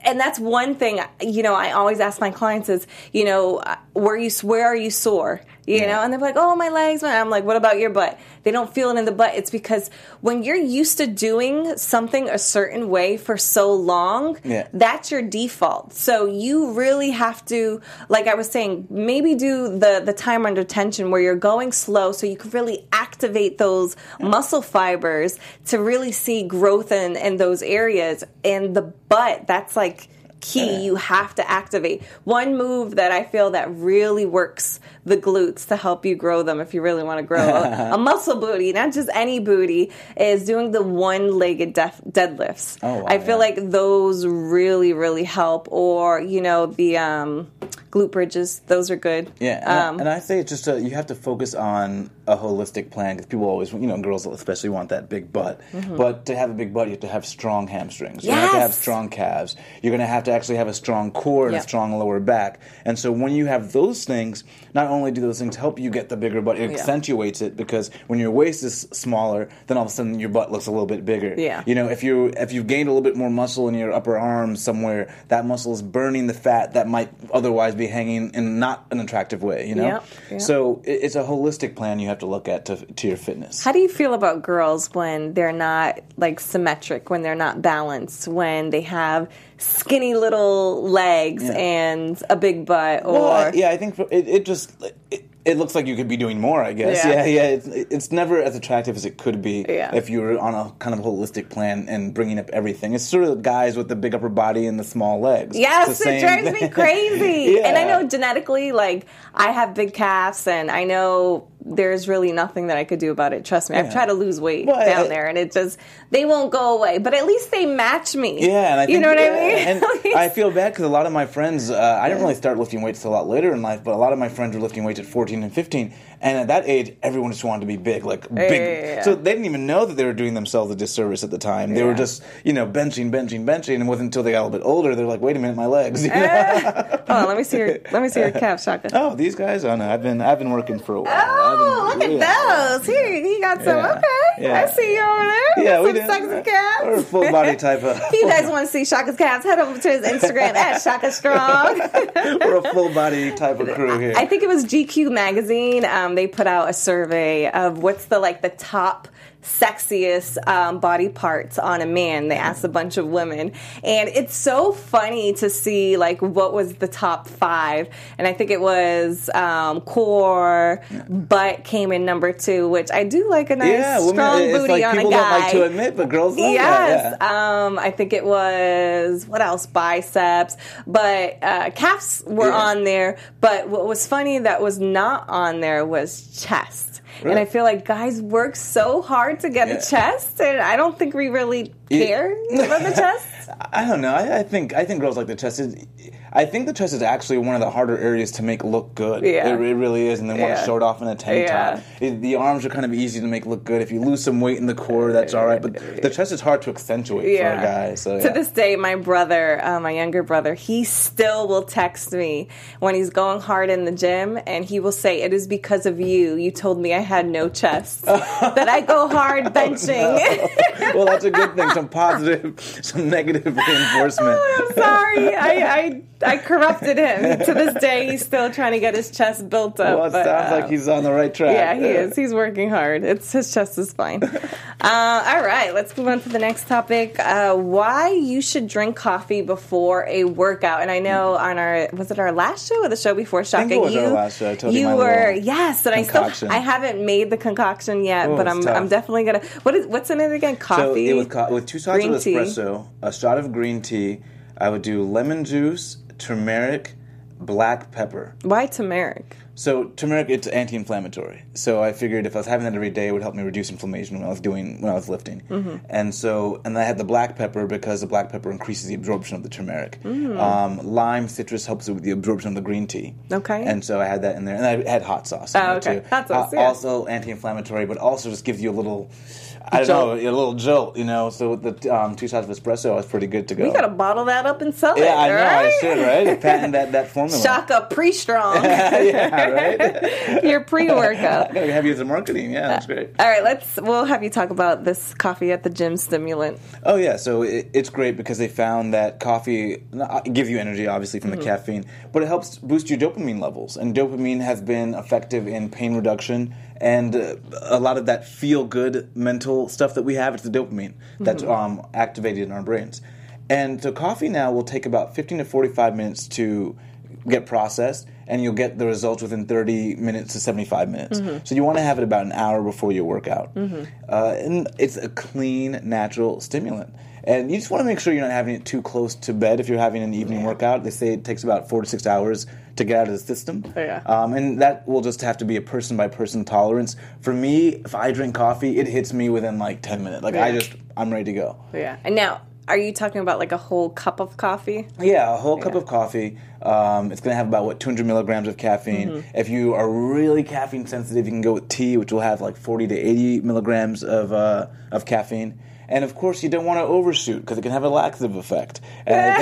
Speaker 4: And that's one thing, you know, I always ask my clients is, you know, where you where are you sore? You
Speaker 1: Yeah.
Speaker 4: know, and they're like, oh, my legs. man." I'm like, what about your butt? They don't feel it in the butt. It's because when you're used to doing something a certain way for so long,
Speaker 1: Yeah.
Speaker 4: that's your default. So you really have to, like I was saying, maybe do the the time under tension where you're going slow, so you can really activate those muscle fibers to really see growth in in those areas. And the butt, that's like key. You have to activate one move that I feel that really works the glutes to help you grow them if you really want to grow a, a muscle booty, not just any booty, is doing the one-legged def- deadlifts.
Speaker 1: Oh, wow,
Speaker 4: I feel
Speaker 1: yeah.
Speaker 4: like those really, really help. Or you know the um, glute bridges; those are good.
Speaker 1: Yeah, and, I-
Speaker 4: Um,
Speaker 1: and I say it's just a, you have to focus on a holistic plan because people always, you know, girls especially want that big butt. But to have a big butt, you have to have strong hamstrings. You have to have
Speaker 4: Mm-hmm.
Speaker 1: Strong calves. You're going to have to actually have a strong core and
Speaker 4: Yep.
Speaker 1: a strong lower back. And so when you have those things, not only do those things help you get the bigger butt, it
Speaker 4: Yeah.
Speaker 1: accentuates it because when your waist is smaller, then all of a sudden your butt looks a little bit bigger.
Speaker 4: Yeah.
Speaker 1: You know, if you if you've gained a little bit more muscle in your upper arm somewhere, that muscle is burning the fat that might otherwise be hanging in not an attractive way. You know,
Speaker 4: Yep, yep.
Speaker 1: so it's a holistic plan you have to look at to to your fitness.
Speaker 4: How do you feel about girls when they're not like symmetric, when they're not balanced, when they have skinny little legs
Speaker 1: Yeah.
Speaker 4: and a big butt, or
Speaker 1: Well, I- yeah, I think it, it just it, it looks like you could be doing more. I guess.
Speaker 4: Yeah.
Speaker 1: Yeah, yeah. it's, it's never as attractive as it could be
Speaker 4: Yeah.
Speaker 1: if you were on a kind of holistic plan and bringing up everything. It's sort of guys with the big upper body and the small legs.
Speaker 4: Yes, it drives me
Speaker 1: thing.
Speaker 4: crazy. And I know genetically, like, I have big calves, and I know there's really nothing that I could do about it. Trust me. I've tried to lose weight
Speaker 1: Well,
Speaker 4: down
Speaker 1: I-
Speaker 4: there, and it just, they won't go away. But at least they match me.
Speaker 1: Yeah, and I think,
Speaker 4: you know what
Speaker 1: yeah,
Speaker 4: I mean?
Speaker 1: And
Speaker 4: least-
Speaker 1: I feel bad because a lot of my friends, uh, I didn't really start lifting weights a lot later in life, but a lot of my friends were lifting weights at 14 and 15. And at that age, everyone just wanted to be big, like big.
Speaker 4: yeah, yeah.
Speaker 1: So they didn't even know that they were doing themselves a disservice at the time. They were just, you know, benching, benching, benching, and it wasn't until they got a little bit older they're like, wait a minute, my legs. you know?
Speaker 4: Hold on, let me see your, let me see your calf, Shaka.
Speaker 1: oh, these guys? Oh no, I've been, I've been working for a while.
Speaker 4: Oh,
Speaker 1: I've
Speaker 4: look
Speaker 1: been-
Speaker 4: at those. Here, he got some.
Speaker 1: Yeah.
Speaker 4: Okay.
Speaker 1: Yeah.
Speaker 4: I see you over there.
Speaker 1: Yeah, we did.
Speaker 4: sexy calves.
Speaker 1: We're a full body type of.
Speaker 4: If you guys want to see Shaka's calves, head over to his Instagram at Shaka Strong.
Speaker 1: we're a full body type of crew here.
Speaker 4: I think it was GQ magazine. Um, they put out a survey of what's the like the top sexiest um, body parts on a man. They asked a bunch of women, and it's so funny to see like what was the top five. And I think it was um, core, butt came in number two, which I do like a nice
Speaker 1: yeah, women,
Speaker 4: strong
Speaker 1: it's
Speaker 4: booty
Speaker 1: like
Speaker 4: on
Speaker 1: people
Speaker 4: a guy.
Speaker 1: don't like to admit, but girls love
Speaker 4: Yes,
Speaker 1: that. Yeah.
Speaker 4: um, I think it was what else? Biceps, but uh, calves were
Speaker 1: Yeah.
Speaker 4: on there. But what was funny that was not on there was chest. And I feel like guys work so hard to get
Speaker 1: Yeah.
Speaker 4: a chest, and I don't think we really
Speaker 1: Yeah.
Speaker 4: care about the chest.
Speaker 1: I don't know. I, I think I think girls like the chest. Is, I think the chest is actually one of the harder areas to make look good.
Speaker 4: Yeah.
Speaker 1: It, it really is. And then want
Speaker 4: Yeah.
Speaker 1: to show it off in a tank
Speaker 4: Yeah.
Speaker 1: top. It, the arms are kind of easy to make look good. If you lose some weight in the core, that's all right. But the chest is hard to accentuate for a guy. So
Speaker 4: to this day, my brother, uh, my younger brother, he still will text me when he's going hard in the gym, and he will say, "It is because of you. You told me I had no chest that I go hard benching."
Speaker 1: well, that's a good thing. Some positive, some negative reinforcement.
Speaker 4: I'm sorry, I, I I corrupted him. To this day, he's still trying to get his chest built up.
Speaker 1: Well, it
Speaker 4: but,
Speaker 1: sounds
Speaker 4: uh,
Speaker 1: like he's on the right track.
Speaker 4: Yeah, he is. He's working hard. It's his chest is fine. uh, all right, let's move on to the next topic. Uh, why you should drink coffee before a workout? And I know on our was it our last show or the show before Shaka?
Speaker 1: think it was
Speaker 4: you
Speaker 1: our last show. I told you my
Speaker 4: were yes, and I still I haven't made the concoction yet,
Speaker 1: Oh,
Speaker 4: but I'm
Speaker 1: tough.
Speaker 4: I'm definitely gonna. What is what's in it again?
Speaker 1: So
Speaker 4: Coffee.
Speaker 1: it was co- with two shots
Speaker 4: green
Speaker 1: of
Speaker 4: tea.
Speaker 1: espresso, a shot of green tea. I would do lemon juice, turmeric, black pepper.
Speaker 4: Why turmeric?
Speaker 1: So turmeric, it's anti-inflammatory. So I figured if I was having that every day, it would help me reduce inflammation when I was doing when I was lifting.
Speaker 4: Mm-hmm.
Speaker 1: And so, and I had the black pepper because the black pepper increases the absorption of the turmeric.
Speaker 4: Mm.
Speaker 1: Um, lime citrus helps with the absorption of the green tea.
Speaker 4: Okay.
Speaker 1: And so I had that in there, and I had hot sauce.
Speaker 4: Oh, okay.
Speaker 1: Too.
Speaker 4: Hot sauce,
Speaker 1: Uh,
Speaker 4: yeah.
Speaker 1: Also anti-inflammatory, but also just gives you a little. I don't know, a little jolt, you know. So with the um, two shots of espresso, I was pretty good to go.
Speaker 4: You gotta bottle that up and sell it.
Speaker 1: yeah, I know. I should, right? Patent that that formula.
Speaker 4: Shaka pre-strong.
Speaker 1: yeah, right.
Speaker 4: Your pre-workout.
Speaker 1: Gotta have you as a marketing. Yeah, that's great.
Speaker 4: All right, let's. We'll have you talk about this coffee at the gym stimulant.
Speaker 1: Oh yeah, so it, it's great because they found that coffee uh, gives you energy, obviously from the caffeine, but it helps boost your dopamine levels, and dopamine has been effective in pain reduction and uh, a lot of that feel good mental stuff that we have. It's the dopamine that's um, activated in our brains, and so coffee now will take about fifteen to forty five minutes to get processed and you'll get the results within 30 minutes to 75 minutes. So you want to have it about an hour before your workout. Uh, and it's a clean natural stimulant and you just want to make sure you're not having it too close to bed if you're having an evening workout they say it takes about four to six hours to get out of the system Oh,
Speaker 4: Yeah.
Speaker 1: um, and that will just have to be a person by person tolerance for me if i drink coffee it hits me within like 10 minutes like i just i'm ready to go
Speaker 4: Yeah. And now, are you talking about like a whole cup of coffee?
Speaker 1: Yeah, a whole cup of coffee. Um, it's going to have about what 200 milligrams of caffeine.
Speaker 4: Mm-hmm.
Speaker 1: If you are really caffeine sensitive, you can go with tea, which will have like 40 to 80 milligrams of uh, of caffeine. And of course, you don't want to overshoot because it can have a laxative effect. And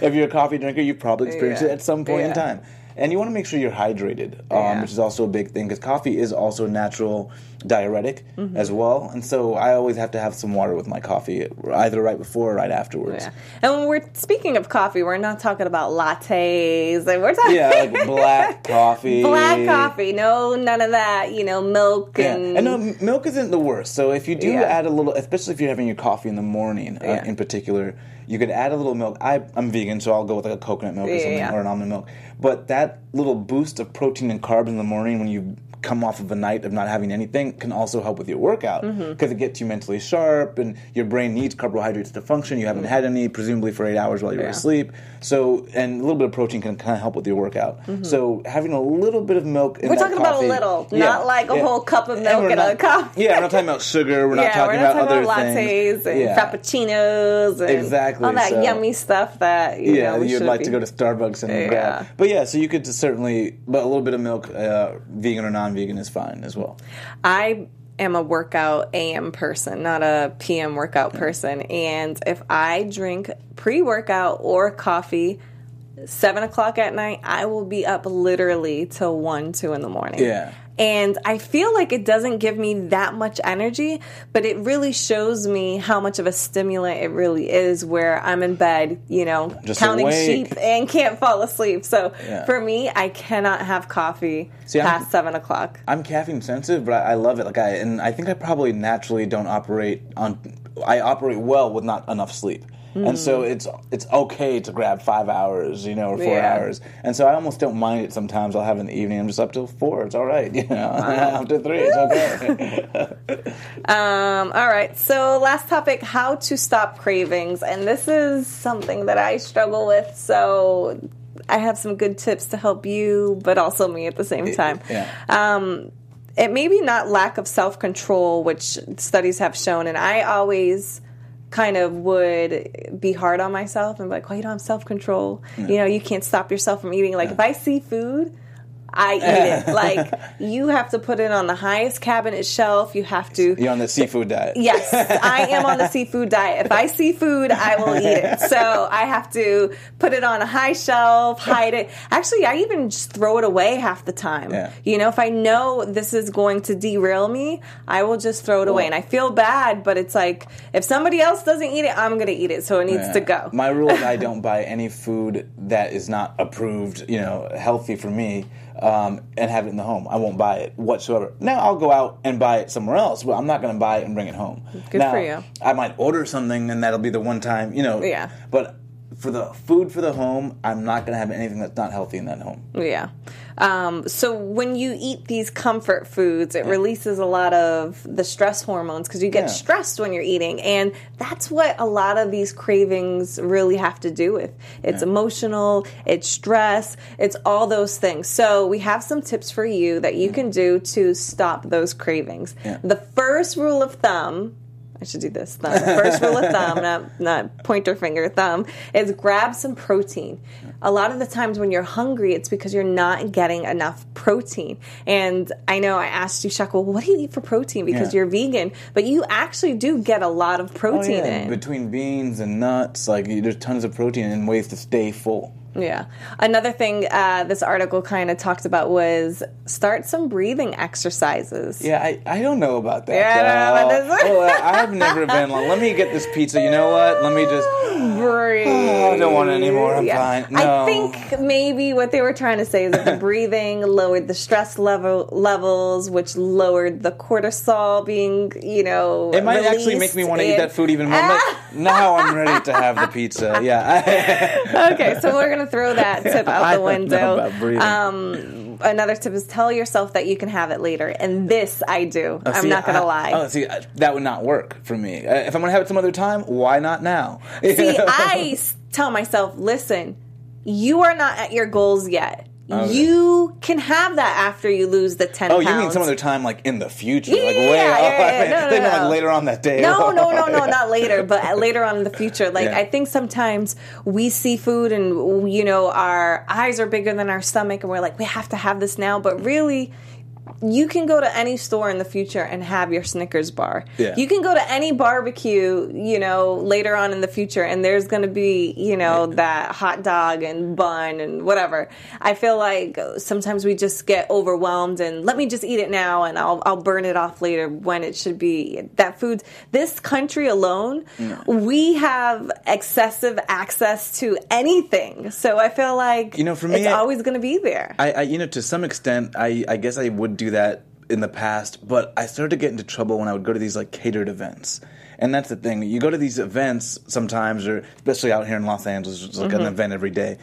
Speaker 1: if you're a coffee drinker, you've probably experienced
Speaker 4: Yeah.
Speaker 1: it at some point in time. And you want to make sure you're hydrated, um,
Speaker 4: Yeah.
Speaker 1: which is also a big thing because coffee is also a natural diuretic
Speaker 4: Mm-hmm.
Speaker 1: as well. And so I always have to have some water with my coffee, either right before or right afterwards.
Speaker 4: Yeah. And when we're speaking of coffee, we're not talking about lattes. And we're talking
Speaker 1: Yeah, like black coffee.
Speaker 4: black coffee. No, none of that. You know, milk
Speaker 1: Yeah.
Speaker 4: and,
Speaker 1: And no, milk isn't the worst. So if you do
Speaker 4: Yeah.
Speaker 1: add a little, especially if you're having your coffee in the morning, uh, in particular, you could add a little milk. I, I'm vegan, so I'll go with like a coconut milk or
Speaker 4: Yeah,
Speaker 1: something,
Speaker 4: yeah.
Speaker 1: or an almond milk. But that little boost of protein and carbs in the morning when you come off of a night of not having anything can also help with your workout
Speaker 4: Mm-hmm.
Speaker 1: because it gets you mentally sharp and your brain needs carbohydrates to function. You haven't had any, presumably for eight hours while you were
Speaker 4: Yeah.
Speaker 1: asleep. So, and a little bit of protein can kind of help with your workout. So, having a little bit of milk in
Speaker 4: Mm-hmm. We're talking about a little,
Speaker 1: Yeah,
Speaker 4: not like a
Speaker 1: yeah.
Speaker 4: whole cup of milk in a cup.
Speaker 1: Yeah, we're not talking about sugar. We're not talking
Speaker 4: we're not
Speaker 1: about
Speaker 4: talking
Speaker 1: other
Speaker 4: about lattes
Speaker 1: things.
Speaker 4: and frappuccinos and
Speaker 1: Exactly,
Speaker 4: all that
Speaker 1: so-
Speaker 4: yummy stuff that you
Speaker 1: Yeah,
Speaker 4: know,
Speaker 1: you'd like
Speaker 4: be-
Speaker 1: to go to Starbucks and
Speaker 4: Yeah.
Speaker 1: grab. But yeah, so you could certainly, but a little bit of milk, uh, vegan or non-vegan, is fine as well.
Speaker 4: I am a workout AM person, not a PM workout person. And if I drink pre workout or coffee, seven o'clock at night, I will be up literally till one, two in the morning.
Speaker 1: Yeah.
Speaker 4: And I feel like it doesn't give me that much energy, but it really shows me how much of a stimulant it really is where I'm in bed, you know,
Speaker 1: Just
Speaker 4: counting
Speaker 1: awake.
Speaker 4: sheep and can't fall asleep. So
Speaker 1: Yeah.
Speaker 4: for me, I cannot have coffee
Speaker 1: See, I'm-
Speaker 4: past seven o'clock.
Speaker 1: I'm caffeine sensitive, but I, I love it. Like I, and I think I probably naturally don't operate on. I operate well with not enough sleep. And so it's it's okay to grab five hours, you know, or four
Speaker 4: Yeah.
Speaker 1: hours. And so I almost don't mind it sometimes. I'll have in the evening. I'm just up till four. It's all right, you know. After three, it's okay.
Speaker 4: Um, all right. So, last topic how to stop cravings. And this is something that I struggle with. So, I have some good tips to help you, but also me at the same time.
Speaker 1: yeah.
Speaker 4: Um, it may be not lack of self control, which studies have shown, and I always kind of would be hard on myself and be like, well, you don't have self control. You know, you can't stop yourself from eating. Like, if I see food, I eat it. Like, you have to put it on the highest cabinet shelf. You have to.
Speaker 1: You're on the seafood diet.
Speaker 4: Yes, I am on the seafood diet. If I see food, I will eat it. So I have to put it on a high shelf, hide it. Actually, I even just throw it away half the time.
Speaker 1: Yeah.
Speaker 4: You know, if I know this is going to derail me, I will just throw it away. And I feel bad, but it's like if somebody else doesn't eat it, I'm going to eat it. So it needs to go.
Speaker 1: My rule is I don't buy any food that is not approved, you know, healthy for me, um, and have it in the home. I won't buy it whatsoever. Now I'll go out and buy it somewhere else, but I'm not going to buy it and bring it home.
Speaker 4: Good
Speaker 1: now,
Speaker 4: for you.
Speaker 1: I might order something, and that'll be the one time, you know.
Speaker 4: Yeah.
Speaker 1: But for the food for the home, I'm not going to have anything that's not healthy in that home.
Speaker 4: Yeah. Um, so when you eat these comfort foods, it releases a lot of the stress hormones because you get
Speaker 1: Yeah.
Speaker 4: stressed when you're eating, and that's what a lot of these cravings really have to do with. It's emotional, it's stress, it's all those things. So we have some tips for you that you can do to stop those cravings.
Speaker 1: Yeah.
Speaker 4: The first rule of thumb. I should do this. Thumb. First rule of thumb, not not pointer finger, thumb, is grab some protein. A lot of the times when you're hungry, it's because you're not getting enough protein. And I know I asked you, Shaka, well, what do you eat for protein? Because
Speaker 1: Yeah.
Speaker 4: you're vegan, but you actually do get a lot of
Speaker 1: Oh,
Speaker 4: protein
Speaker 1: yeah.
Speaker 4: in.
Speaker 1: Between beans and nuts, like there's tons of protein and ways to stay full.
Speaker 4: Yeah. Another thing uh, this article kind of talked about was start some breathing exercises.
Speaker 1: Yeah, I, I don't know about that.
Speaker 4: Yeah, I don't know about this.
Speaker 1: oh, I've never been like, let me get this pizza. You know what? Let me just.
Speaker 4: Breathe.
Speaker 1: Oh, I don't want it anymore. I'm
Speaker 4: Yeah.
Speaker 1: fine. No.
Speaker 4: I think maybe what they were trying to say is that the breathing lowered the stress level levels, which lowered the cortisol being, you know,
Speaker 1: It might actually make me want to eat that food even more. Like, now I'm ready to have the pizza. Yeah.
Speaker 4: okay, so we're gonna throw that tip out the window. Um, another tip is tell yourself that you can have it later, and this I do. I'm
Speaker 1: Oh, See,
Speaker 4: not gonna lie.
Speaker 1: Oh, see, uh, that would not work for me. Uh, If I'm gonna have it some other time, why not now?
Speaker 4: See, I tell myself, listen, you are not at your goals yet. Oh, you can have that after you lose the ten.
Speaker 1: Oh, you mean some other time, like in the future,
Speaker 4: Yeah,
Speaker 1: like way
Speaker 4: yeah,
Speaker 1: off?
Speaker 4: yeah, yeah. No, no,
Speaker 1: they
Speaker 4: no.
Speaker 1: like later on that day.
Speaker 4: No, no, no, no, not later, but later on in the future. Like. I think sometimes we see food and you know our eyes are bigger than our stomach, and we're like, we have to have this now. But really, you can go to any store in the future and have your Snickers bar.
Speaker 1: Yeah.
Speaker 4: You can go to any barbecue, you know, later on in the future, and there's going to be, you know, that hot dog and bun and whatever. I feel like sometimes we just get overwhelmed and let me just eat it now and I'll I'll burn it off later when it should be that food. This country alone, we have excessive access to anything, so I feel like
Speaker 1: You know, for me,
Speaker 4: it's
Speaker 1: I-
Speaker 4: always going to be there.
Speaker 1: I, I, you know, to some extent, I, I guess I would do that in the past, but I started to get into trouble when I would go to these like catered events. And that's the thing. You go to these events sometimes, or especially out here in Los Angeles, it's like
Speaker 4: Mm-hmm.
Speaker 1: an event every day.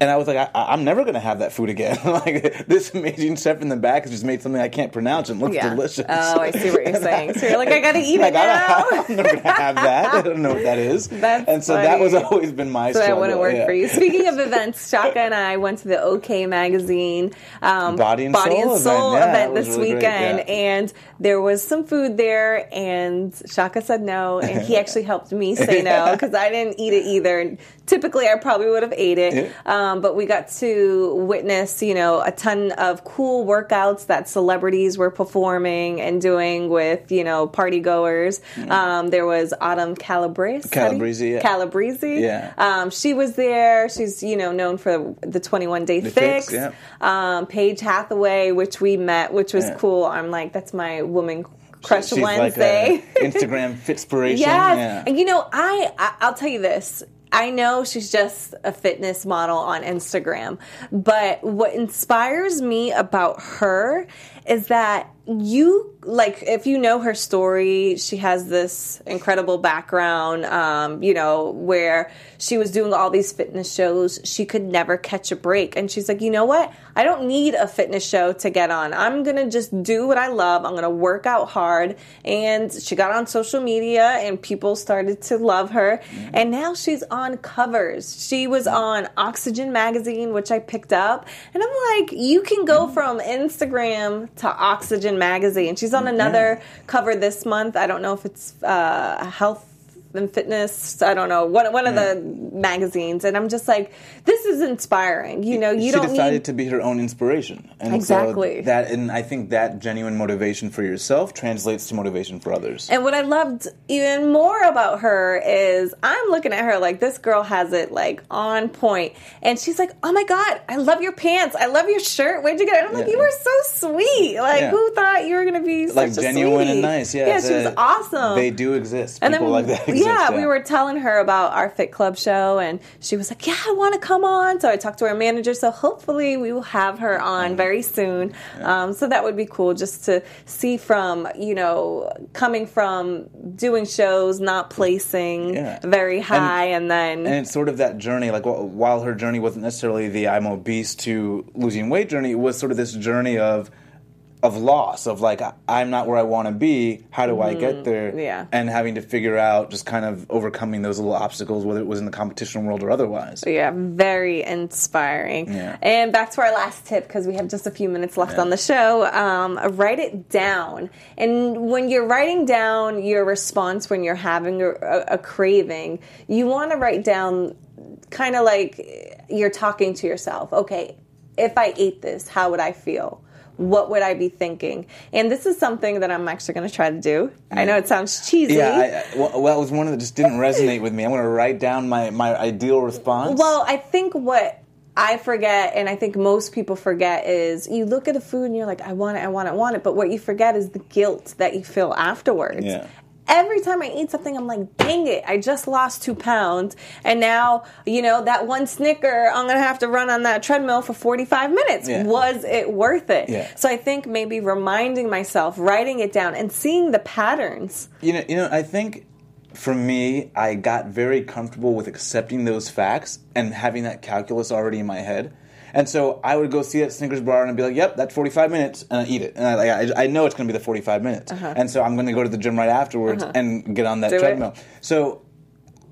Speaker 1: And I was like, I, I'm never going to have that food again. like this amazing chef in the back has just made something I can't pronounce and looks
Speaker 4: Yeah.
Speaker 1: delicious.
Speaker 4: Oh, I see what you're saying. So you're like, I gotta eat
Speaker 1: I
Speaker 4: it now.
Speaker 1: I'm never gonna have that. I don't know what that is.
Speaker 4: That's
Speaker 1: and so that was always been my.
Speaker 4: So that
Speaker 1: struggle.
Speaker 4: wouldn't work
Speaker 1: yeah.
Speaker 4: for you. Speaking of events, Shaka and I went to the OK Magazine um,
Speaker 1: Body and Soul event. Yeah,
Speaker 4: event this
Speaker 1: really
Speaker 4: weekend, and there was some food there, and Shaka said no, and he actually helped me say no because I didn't eat it either. Typically, I probably would have ate it, um, but we got to witness, you know, a ton of cool workouts that celebrities were performing and doing with, you know, party goers. Um, there was Autumn Calabrese. How do you-
Speaker 1: Calabrese, yeah.
Speaker 4: Calabrese.
Speaker 1: Yeah.
Speaker 4: Um, she was there. She's you know known for the 21 Day
Speaker 1: The
Speaker 4: Fix.
Speaker 1: Fix, yeah.
Speaker 4: Um, Paige Hathaway, which we met, which was
Speaker 1: Yeah.
Speaker 4: cool. I'm like, that's my woman crush
Speaker 1: She's
Speaker 4: Wednesday.
Speaker 1: like Instagram fitspiration.
Speaker 4: yes.
Speaker 1: Yeah.
Speaker 4: And you know, I, I I'll tell you this. I know she's just a fitness model on Instagram, but what inspires me about her is that you like if you know her story she has this incredible background um, you know where she was doing all these fitness shows. She could never catch a break. And she's like you know what? I don't need a fitness show to get on. I'm gonna just do what i love. I'm gonna work out hard. And she got on social media and people started to love her. Mm-hmm. And now she's on covers. She was mm-hmm. on oxygen magazine which i picked up. And i'm like you can go mm-hmm. from instagram to oxygen magazine. She's on another cover this month. I don't know if it's uh, health and fitness i don't know one, one of the hmm. magazines and i'm just like this is inspiring you know you
Speaker 1: she
Speaker 4: don't
Speaker 1: decided
Speaker 4: need
Speaker 1: to be her own inspiration, and
Speaker 4: Exactly.
Speaker 1: So that, and I think that genuine motivation for yourself translates to motivation for others.
Speaker 4: And what I loved even more about her is I'm looking at her like this girl has it like on point, and she's like, "Oh my god, I love your pants, I love your shirt. Where'd you get it?" I'm like, "You were so sweet. Like,
Speaker 1: Yeah.
Speaker 4: who thought you were gonna be
Speaker 1: like genuine
Speaker 4: sweetie?"
Speaker 1: and nice, yeah.
Speaker 4: yeah, she was awesome.
Speaker 1: They do exist.
Speaker 4: And
Speaker 1: People
Speaker 4: then,
Speaker 1: like that
Speaker 4: yeah, we were telling her about our Fit Club show, and she was like, "Yeah, I want to come on." So I talked to our manager. So hopefully, we will have her on very soon. Um, so that would be cool, just to see from you know coming from doing shows, not placing
Speaker 1: Yeah.
Speaker 4: very high, and, then
Speaker 1: and it's sort of that journey like while her journey wasn't necessarily the i'm obese to losing weight journey it was sort of this journey of of loss of like i'm not where i want to be how do i get there
Speaker 4: Mm-hmm. Yeah.
Speaker 1: and having to figure out just kind of overcoming those little obstacles whether it was in the competition world or otherwise
Speaker 4: Yeah, very inspiring.
Speaker 1: Yeah.
Speaker 4: And back to our last tip because we have just a few minutes left
Speaker 1: Yeah.
Speaker 4: on the show. Um, write it down. And when you're writing down your response when you're having a, a, a craving, you want to write down kind of like you're talking to yourself. Okay, if I ate this, how would I feel? What would I be thinking? And this is something that I'm actually going to try to do. I know it sounds cheesy.
Speaker 1: yeah I, well, well it was one that just didn't resonate with me i'm going to write down my, my ideal response
Speaker 4: Well, I think what I forget, and I think most people forget, is you look at a food and you're like, I want it, I want it, I want it. But what you forget is the guilt that you feel afterwards.
Speaker 1: Yeah.
Speaker 4: Every time I eat something, I'm like, dang it, I just lost two pounds. And now, you know, that one Snicker, I'm going to have to run on that treadmill for 45 minutes.
Speaker 1: Yeah.
Speaker 4: Was it worth it?
Speaker 1: Yeah.
Speaker 4: So I think maybe reminding myself, writing it down, and seeing the patterns.
Speaker 1: You know, you know, I think for me, I got very comfortable with accepting those facts and having that calculus already in my head. And so I would go see that Snickers bar and I'd be like, "Yep, that's 45 minutes," and I eat it. And I, like, I, I know it's going to be the 45 minutes. And so I'm going to go to the gym right afterwards and get on that
Speaker 4: Uh-huh. Do it.
Speaker 1: treadmill. So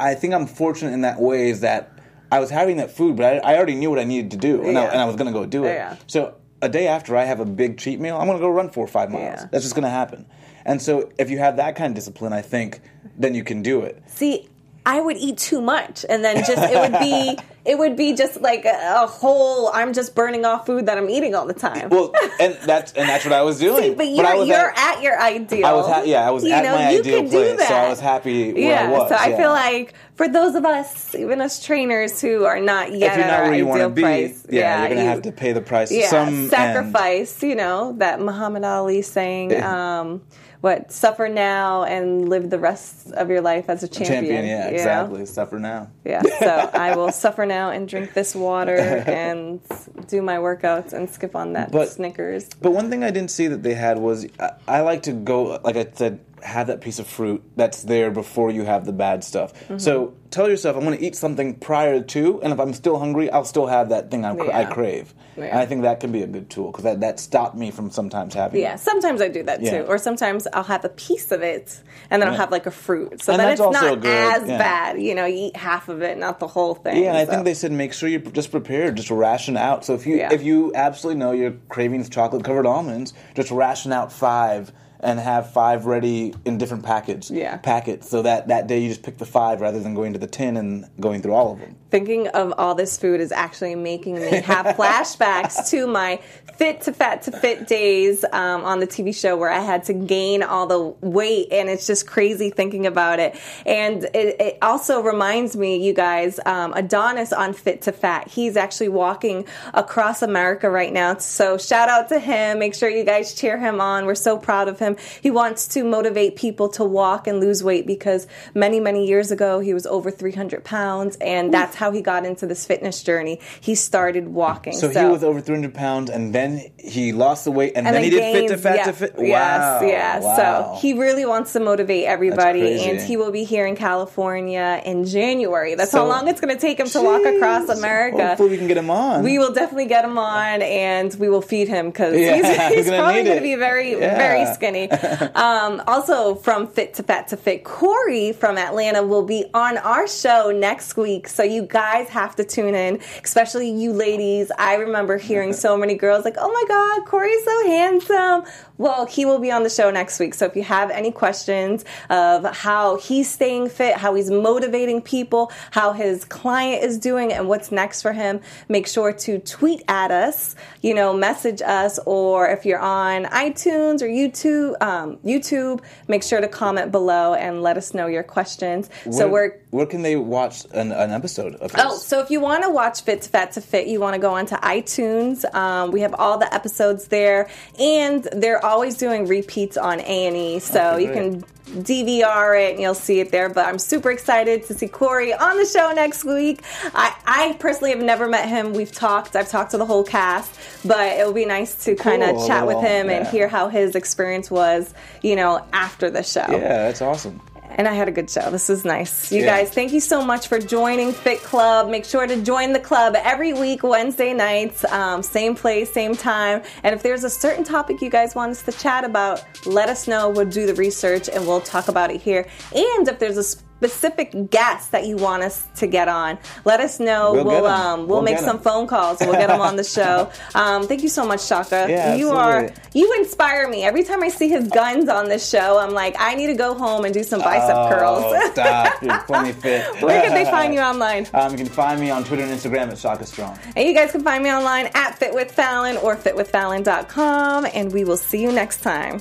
Speaker 1: I think I'm fortunate in that way is that I was having that food, but I, I already knew what I needed to do, and, I, and I was going to go do it.
Speaker 4: Yeah.
Speaker 1: So a day after I have a big cheat meal, I'm going to go run four or five miles.
Speaker 4: Yeah.
Speaker 1: That's just going to happen. And so if you have that kind of discipline, I think then you can do it.
Speaker 4: See, I would eat too much, and then just it would be it would be just like a, a whole. I'm just burning off food that I'm eating all the time.
Speaker 1: Well, and that's and that's what I was doing.
Speaker 4: See, but you're,
Speaker 1: was
Speaker 4: you're
Speaker 1: at,
Speaker 4: at, your ideal.
Speaker 1: I was ha- yeah, I was
Speaker 4: You
Speaker 1: at
Speaker 4: know,
Speaker 1: my
Speaker 4: you
Speaker 1: ideal
Speaker 4: could do
Speaker 1: place, so I was happy
Speaker 4: yeah,
Speaker 1: I was.
Speaker 4: so I
Speaker 1: yeah.
Speaker 4: feel like for those of us, even us trainers who are not yet
Speaker 1: if you're
Speaker 4: at
Speaker 1: not
Speaker 4: our
Speaker 1: where you want
Speaker 4: ideal
Speaker 1: be,
Speaker 4: price,
Speaker 1: yeah, you're gonna
Speaker 4: you-
Speaker 1: have to pay the price.
Speaker 4: yeah,
Speaker 1: Some
Speaker 4: sacrifice. You know that Muhammad Ali saying,
Speaker 1: Yeah.
Speaker 4: um, "What suffer now and live the rest of your life as a champion."
Speaker 1: champion, yeah,
Speaker 4: you know?
Speaker 1: exactly. Suffer now.
Speaker 4: Yeah, so I will suffer now and drink this water and do my workouts and skip on that
Speaker 1: But-
Speaker 4: Snickers.
Speaker 1: But one thing I didn't see that they had was I, I like to go, like I said, have that piece of fruit that's there before you have the bad stuff.
Speaker 4: Mm-hmm.
Speaker 1: So tell yourself, I'm going to eat something prior to, and if I'm still hungry, I'll still have that thing I, cra- I crave.
Speaker 4: Yeah.
Speaker 1: And I think that can be a good tool because that, that stopped me from sometimes having.
Speaker 4: Yeah, sometimes I do that
Speaker 1: Yeah.
Speaker 4: too, or sometimes I'll have a piece of it and then I'll have like a fruit, so
Speaker 1: And
Speaker 4: then
Speaker 1: that's
Speaker 4: it's
Speaker 1: also
Speaker 4: not
Speaker 1: good,
Speaker 4: as
Speaker 1: yeah.
Speaker 4: bad. You know, you eat half of it, not the whole thing.
Speaker 1: Yeah, and I think they said make sure you're just prepared, just ration out. So if you
Speaker 4: Yeah.
Speaker 1: if you absolutely know you're craving chocolate covered almonds, just ration out five and have five ready in different packets.
Speaker 4: Yeah.
Speaker 1: Packets. So that that day you just pick the five rather than going to the 10 and going through all of them.
Speaker 4: Thinking of all this food is actually making me have flashbacks to my fit to fat to fit days um, on the TV show where I had to gain all the weight, and it's just crazy thinking about it. And it, it also reminds me, you guys, um, Adonis on Fit to Fat. He's actually walking across America right now. So shout out to him. Make sure you guys cheer him on. We're so proud of him. him. He wants to motivate people to walk and lose weight because many, many years ago he was over 300 pounds, and that's how he got into this fitness journey. He started walking.
Speaker 1: So, he was over 300 pounds, and then he lost the weight, and, then, he did fit to fat
Speaker 4: yeah,
Speaker 1: to fit. Wow.
Speaker 4: yes.
Speaker 1: Wow.
Speaker 4: So he really wants to motivate everybody, and he will be here in California in January. That's
Speaker 1: So-
Speaker 4: how long it's going to take him to walk across America.
Speaker 1: Hopefully, we can get him on.
Speaker 4: We will definitely get him on, and we will feed him because
Speaker 1: Yeah,
Speaker 4: he's,
Speaker 1: he's
Speaker 4: probably going to be very,
Speaker 1: Yeah.
Speaker 4: very skinny. um, also, from Fit to Fat to Fit, Corey from Atlanta will be on our show next week. So you guys have to tune in, especially you ladies. I remember hearing so many girls like, "Oh my God, Corey's so handsome." Well, he will be on the show next week. So if you have any questions of how he's staying fit, how he's motivating people, how his client is doing, and what's next for him, make sure to tweet at us, you know, message us, or if you're on iTunes or YouTube, um, YouTube, make sure to comment below and let us know your questions. so
Speaker 1: where,
Speaker 4: we're
Speaker 1: where can they watch an, an episode of this?
Speaker 4: Oh, so if you want to watch Fit to Fat to Fit, you want to go onto iTunes. Um, we have all the episodes there, and they're always doing repeats on A and E, so
Speaker 1: Okay,
Speaker 4: you can DVR it and you'll see it there. But I'm super excited to see Corey on the show next week. I, I personally have never met him. We've talked. I've talked to the whole cast, but it will be nice to kind of chat with him and hear how his experience was, you know, after the show
Speaker 1: yeah, that's awesome.
Speaker 4: And I had a good show. This was nice. You
Speaker 1: Yeah.
Speaker 4: guys, thank you so much for joining Fit Club. Make sure to join the club every week, Wednesday nights, um, same place, same time. And if there's a certain topic you guys want us to chat about, let us know. We'll do the research and we'll talk about it here. And if there's a specific guests that you want us to get on, let us know.
Speaker 1: We'll
Speaker 4: We'll um, we'll,
Speaker 1: We'll
Speaker 4: make some phone calls. We'll get them on the show. Um, thank you so much, Shaka.
Speaker 1: Yeah,
Speaker 4: you are you inspire me. Every time I see his guns on this show, I'm like, I need to go home and do some bicep curls.
Speaker 1: Oh, stop. You're plenty fit.
Speaker 4: Where can they find you online?
Speaker 1: Um, you can find me on Twitter and Instagram at Shaka Strong.
Speaker 4: And you guys can find me online at fitwithfallon or fitwithfallon.com. And we will see you next time.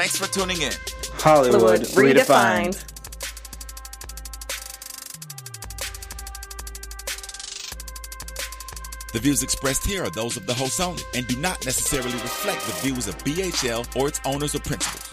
Speaker 2: Thanks for tuning in.
Speaker 1: Hollywood,
Speaker 4: redefined.
Speaker 2: The views expressed here are those of the host only and do not necessarily reflect the views of BHL or its owners or principals.